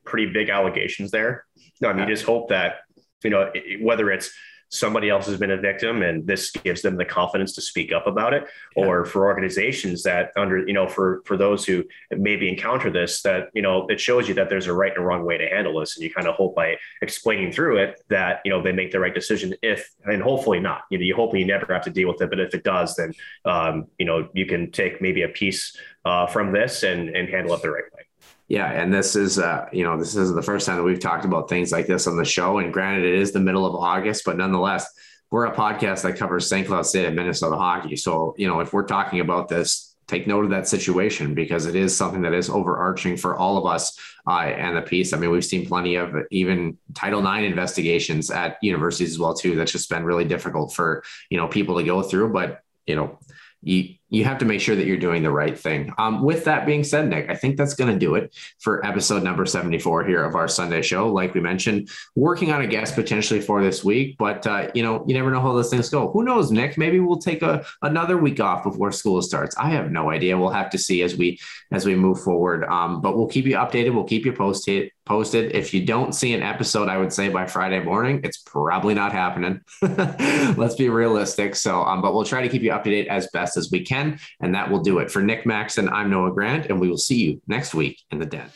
pretty big allegations there. No, I mean, Yeah. just hope that you know whether it's somebody else has been a victim and this gives them the confidence to speak up about it. Or for organizations that under you know for for those who maybe encounter this that you know it shows you that there's a right and a wrong way to handle this. And you kind of hope by explaining through it that you know they make the right decision if and hopefully not. You know you hope you never have to deal with it but if it does then um, you know you can take maybe a piece uh, from this and and handle it the right way Yeah, and this is uh, you know, this is the first time that we've talked about things like this on the show. And granted, it is the middle of August, but nonetheless, we're a podcast that covers St. Cloud State and Minnesota hockey. So, you know, if we're talking about this, take note of that situation because it is something that is overarching for all of us uh, and the piece. I mean, we've seen plenty of even Title IX investigations at universities as well too. That's just been really difficult for you know people to go through. But you know, you you have to make sure that you're doing the right thing. Um, with that being said, Nick, I think that's going to do it for episode number 74 here of our Sunday show. Like we mentioned, working on a guest potentially for this week, but uh, you know, you never know how those things go. Who knows, Nick? Maybe we'll take a another week off before school starts. I have no idea. We'll have to see as we as we move forward. Um, but we'll keep you updated. We'll keep you posted. Posted. If you don't see an episode, I would say by Friday morning, it's probably not happening. Let's be realistic. So, um, but we'll try to keep you up to date as best as we can, and that will do it for Nick Maxon. I'm Noah Grant, and we will see you next week in the den.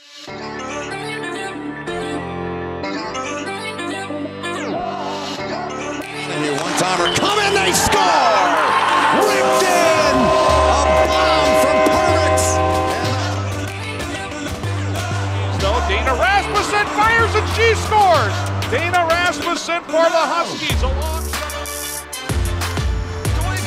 And your one timer come in, they score! Ripped in! A bomb from Pervix! So Dana Rasmussen fires and she scores. Dana Rasmussen for the Huskies alongside.